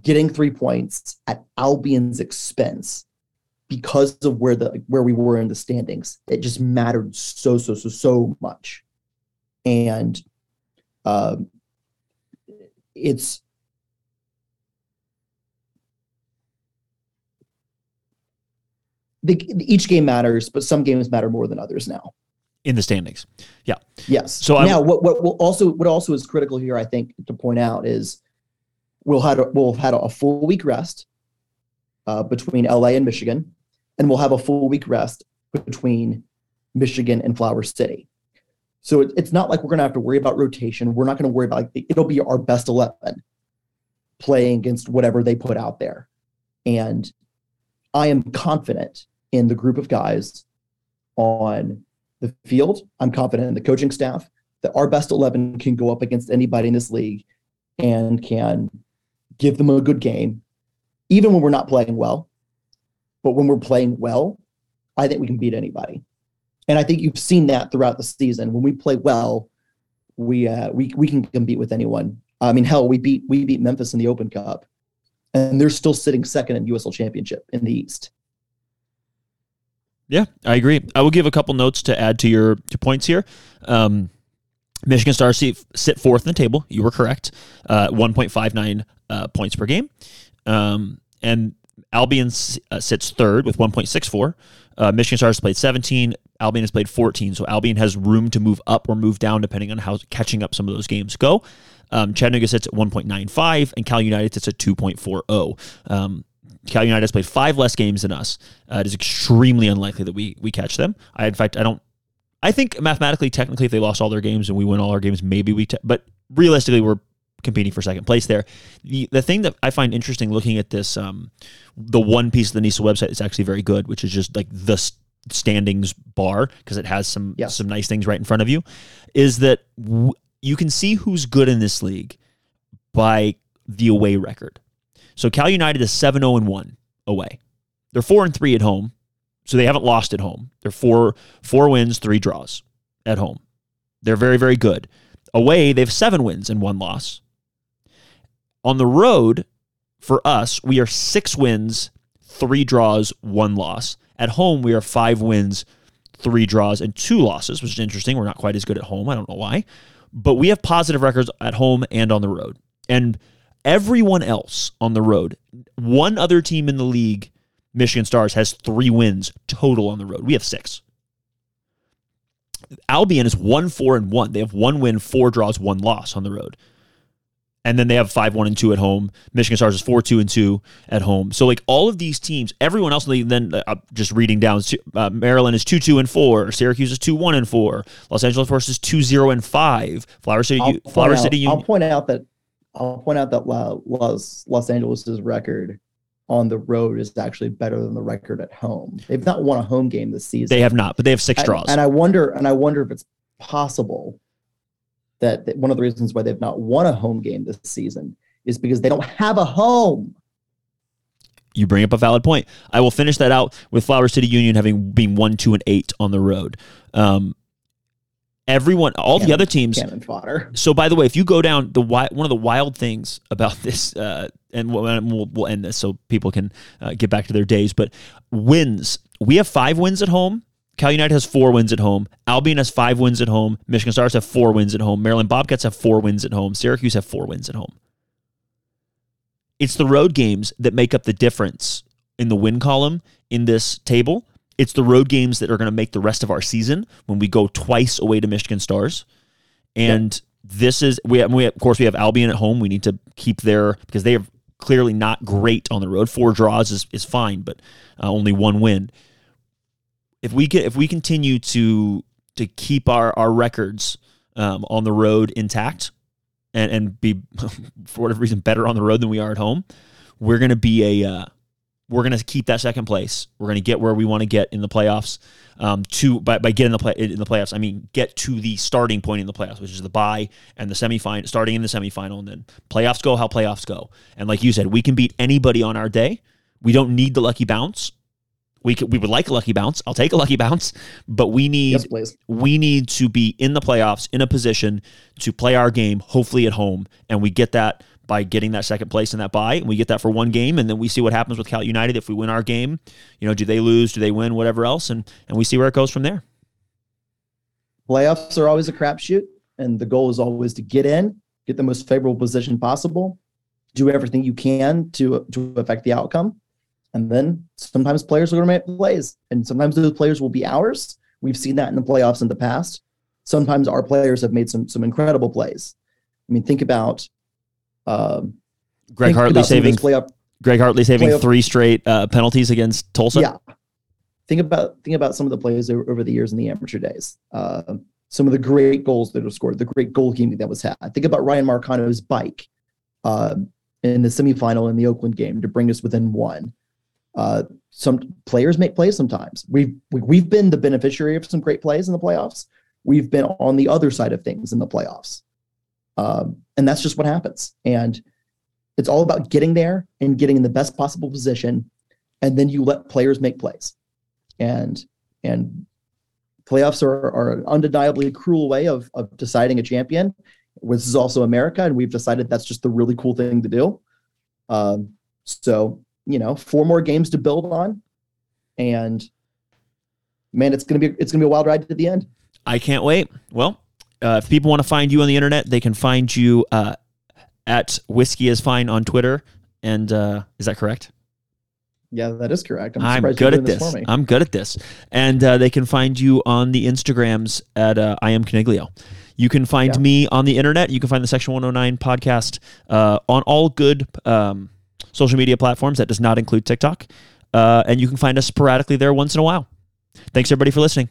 Speaker 2: getting three points at Albion's expense because of where the where we were in the standings, it just mattered so so so so much. And um, it's the, each game matters, but some games matter more than others now
Speaker 1: in the standings. Yeah.
Speaker 2: Yes. So now, I, what what will also what also is critical here, I think, to point out is we'll had a, we'll have had a full week rest uh, between LA and Michigan, and we'll have a full week rest between Michigan and Flower City. So it, it's not like we're going to have to worry about rotation. We're not going to worry about like, it'll be our best eleven playing against whatever they put out there, and I am confident in the group of guys on the field. I'm confident in the coaching staff that our best 11 can go up against anybody in this league and can give them a good game, even when we're not playing well. But when we're playing well, I think we can beat anybody. And I think you've seen that throughout the season. When we play well, we uh, we we can compete with anyone. I mean, hell, we beat we beat Memphis in the Open Cup, and they're still sitting second in USL Championship in the East.
Speaker 1: Yeah, I agree. I will give a couple notes to add to your, your points here. Um, Michigan Stars sit fourth in the table. You were correct. Uh, 1.59 uh, points per game. Um, and Albion uh, sits third with 1.64. Uh, Michigan Stars played 17. Albion has played 14. So Albion has room to move up or move down depending on how catching up some of those games go. Um, Chattanooga sits at 1.95 and Cal United sits at 2.40. Um, Cal United has played five less games than us. Uh, it is extremely unlikely that we we catch them. I, in fact, I don't. I think mathematically, technically, if they lost all their games and we win all our games, maybe we. Te- but realistically, we're competing for second place there. The the thing that I find interesting looking at this, um, the one piece of the NISA website is actually very good, which is just like the standings bar because it has some yes. some nice things right in front of you. Is that w- you can see who's good in this league by the away record. So Cal United is 7 0 1 away. They're 4 and 3 at home. So they haven't lost at home. They're four four wins, three draws at home. They're very, very good. Away, they have seven wins and one loss. On the road, for us, we are six wins, three draws, one loss. At home, we are five wins, three draws, and two losses, which is interesting. We're not quite as good at home. I don't know why. But we have positive records at home and on the road. And everyone else on the road, one other team in the league, Michigan Stars, has three wins total on the road. We have six. Albion is one, four, and one. They have one win, four draws, one loss on the road and then they have five one and two at home. Michigan Stars is four two and two at home. So like all of these teams, everyone else. Then uh, just reading down, uh, Maryland is two two and four. Syracuse is two one and four. Los Angeles Force is two zero and five. Flower City, I'll Flower City.
Speaker 2: I'll point out that I'll point out that Los Los Angeles's record on the road is actually better than the record at home. They've not won a home game this season.
Speaker 1: They have not, but they have six draws.
Speaker 2: and I wonder, and I wonder if it's possible that, that one of the reasons why they've not won a home game this season is because they don't have a home.
Speaker 1: You bring up a valid point. I will finish that out with Flower City Union having been one, two, and eight on the road. Um, everyone, all cannon, the other teams.
Speaker 2: Cannon fodder.
Speaker 1: So, by the way, if you go down the one of the wild things about this, uh, and we'll, we'll, end this so people can uh, get back to their days. But wins, we have five wins at home. Cal United has four wins at home. Albion has five wins at home. Michigan Stars have four wins at home. Maryland Bobcats have four wins at home. Syracuse have four wins at home. It's the road games that make up the difference in the win column in this table. It's the road games that are going to make the rest of our season when we go twice away to Michigan Stars. And this is we, have, we of course we have Albion at home. We need to keep their because they are clearly not great on the road. Four draws is is fine, but uh, only one win if we get if we continue to to keep our our records um, on the road intact and and be for whatever reason better on the road than we are at home, we're going to be a uh, we're going to keep that second place. We're going to get where we want to get in the playoffs. Um, to by, by getting the play in the playoffs, I mean get to the starting point in the playoffs, which is the bye and the semifinal, starting in the semifinal, and then playoffs go how playoffs go. And like you said, we can beat anybody on our day. We don't need the lucky bounce. We could, we would like a lucky bounce. I'll take a lucky bounce, but we need
Speaker 2: yes,
Speaker 1: we need to be in the playoffs in a position to play our game, hopefully at home, and we get that by getting that second place in that bye, and we get that for one game, and then we see what happens with Cal United if we win our game. You know, do they lose? Do they win? Whatever else, and and we see where it goes from there.
Speaker 2: Playoffs are always a crapshoot, and the goal is always to get in, get the most favorable position possible, do everything you can to to affect the outcome and then sometimes players are going to make plays, and sometimes those players will be ours. We've seen that in the playoffs in the past. Sometimes our players have made some some incredible plays. I mean, think about um,
Speaker 1: Greg think Hartley about saving playoff, Greg Hartley saving playoff, three straight uh, penalties against Tulsa.
Speaker 2: Yeah, think about think about some of the plays over, over the years in the amateur days. Uh, some of the great goals that were scored, the great goalkeeping that was had. Think about Ryan Marcano's bike uh, in the semifinal in the Oakland game to bring us within one. Uh, some players make plays sometimes. We've we, have been the beneficiary of some great plays in the playoffs. We've been on the other side of things in the playoffs, um, and that's just what happens. And it's all about getting there and getting in the best possible position, and then you let players make plays. And and playoffs are, are an undeniably cruel way of of deciding a champion. This is also America, and we've decided that's just the really cool thing to do. Um, so you know, four more games to build on. And man, it's gonna be it's gonna be a wild ride to the end.
Speaker 1: I can't wait. Well, uh, if people want to find you on the internet, they can find you uh, at whiskey is fine on Twitter. And uh, is that correct?
Speaker 2: Yeah, that is correct.
Speaker 1: I'm, I'm good at this. this I'm good at this. And uh, they can find you on the Instagrams at uh, I am Coniglio. You can find yeah. me on the internet. You can find the Section 109 podcast uh, on all good um, social media platforms. That does not include TikTok. Uh, and you can find us sporadically there once in a while. Thanks, everybody, for listening.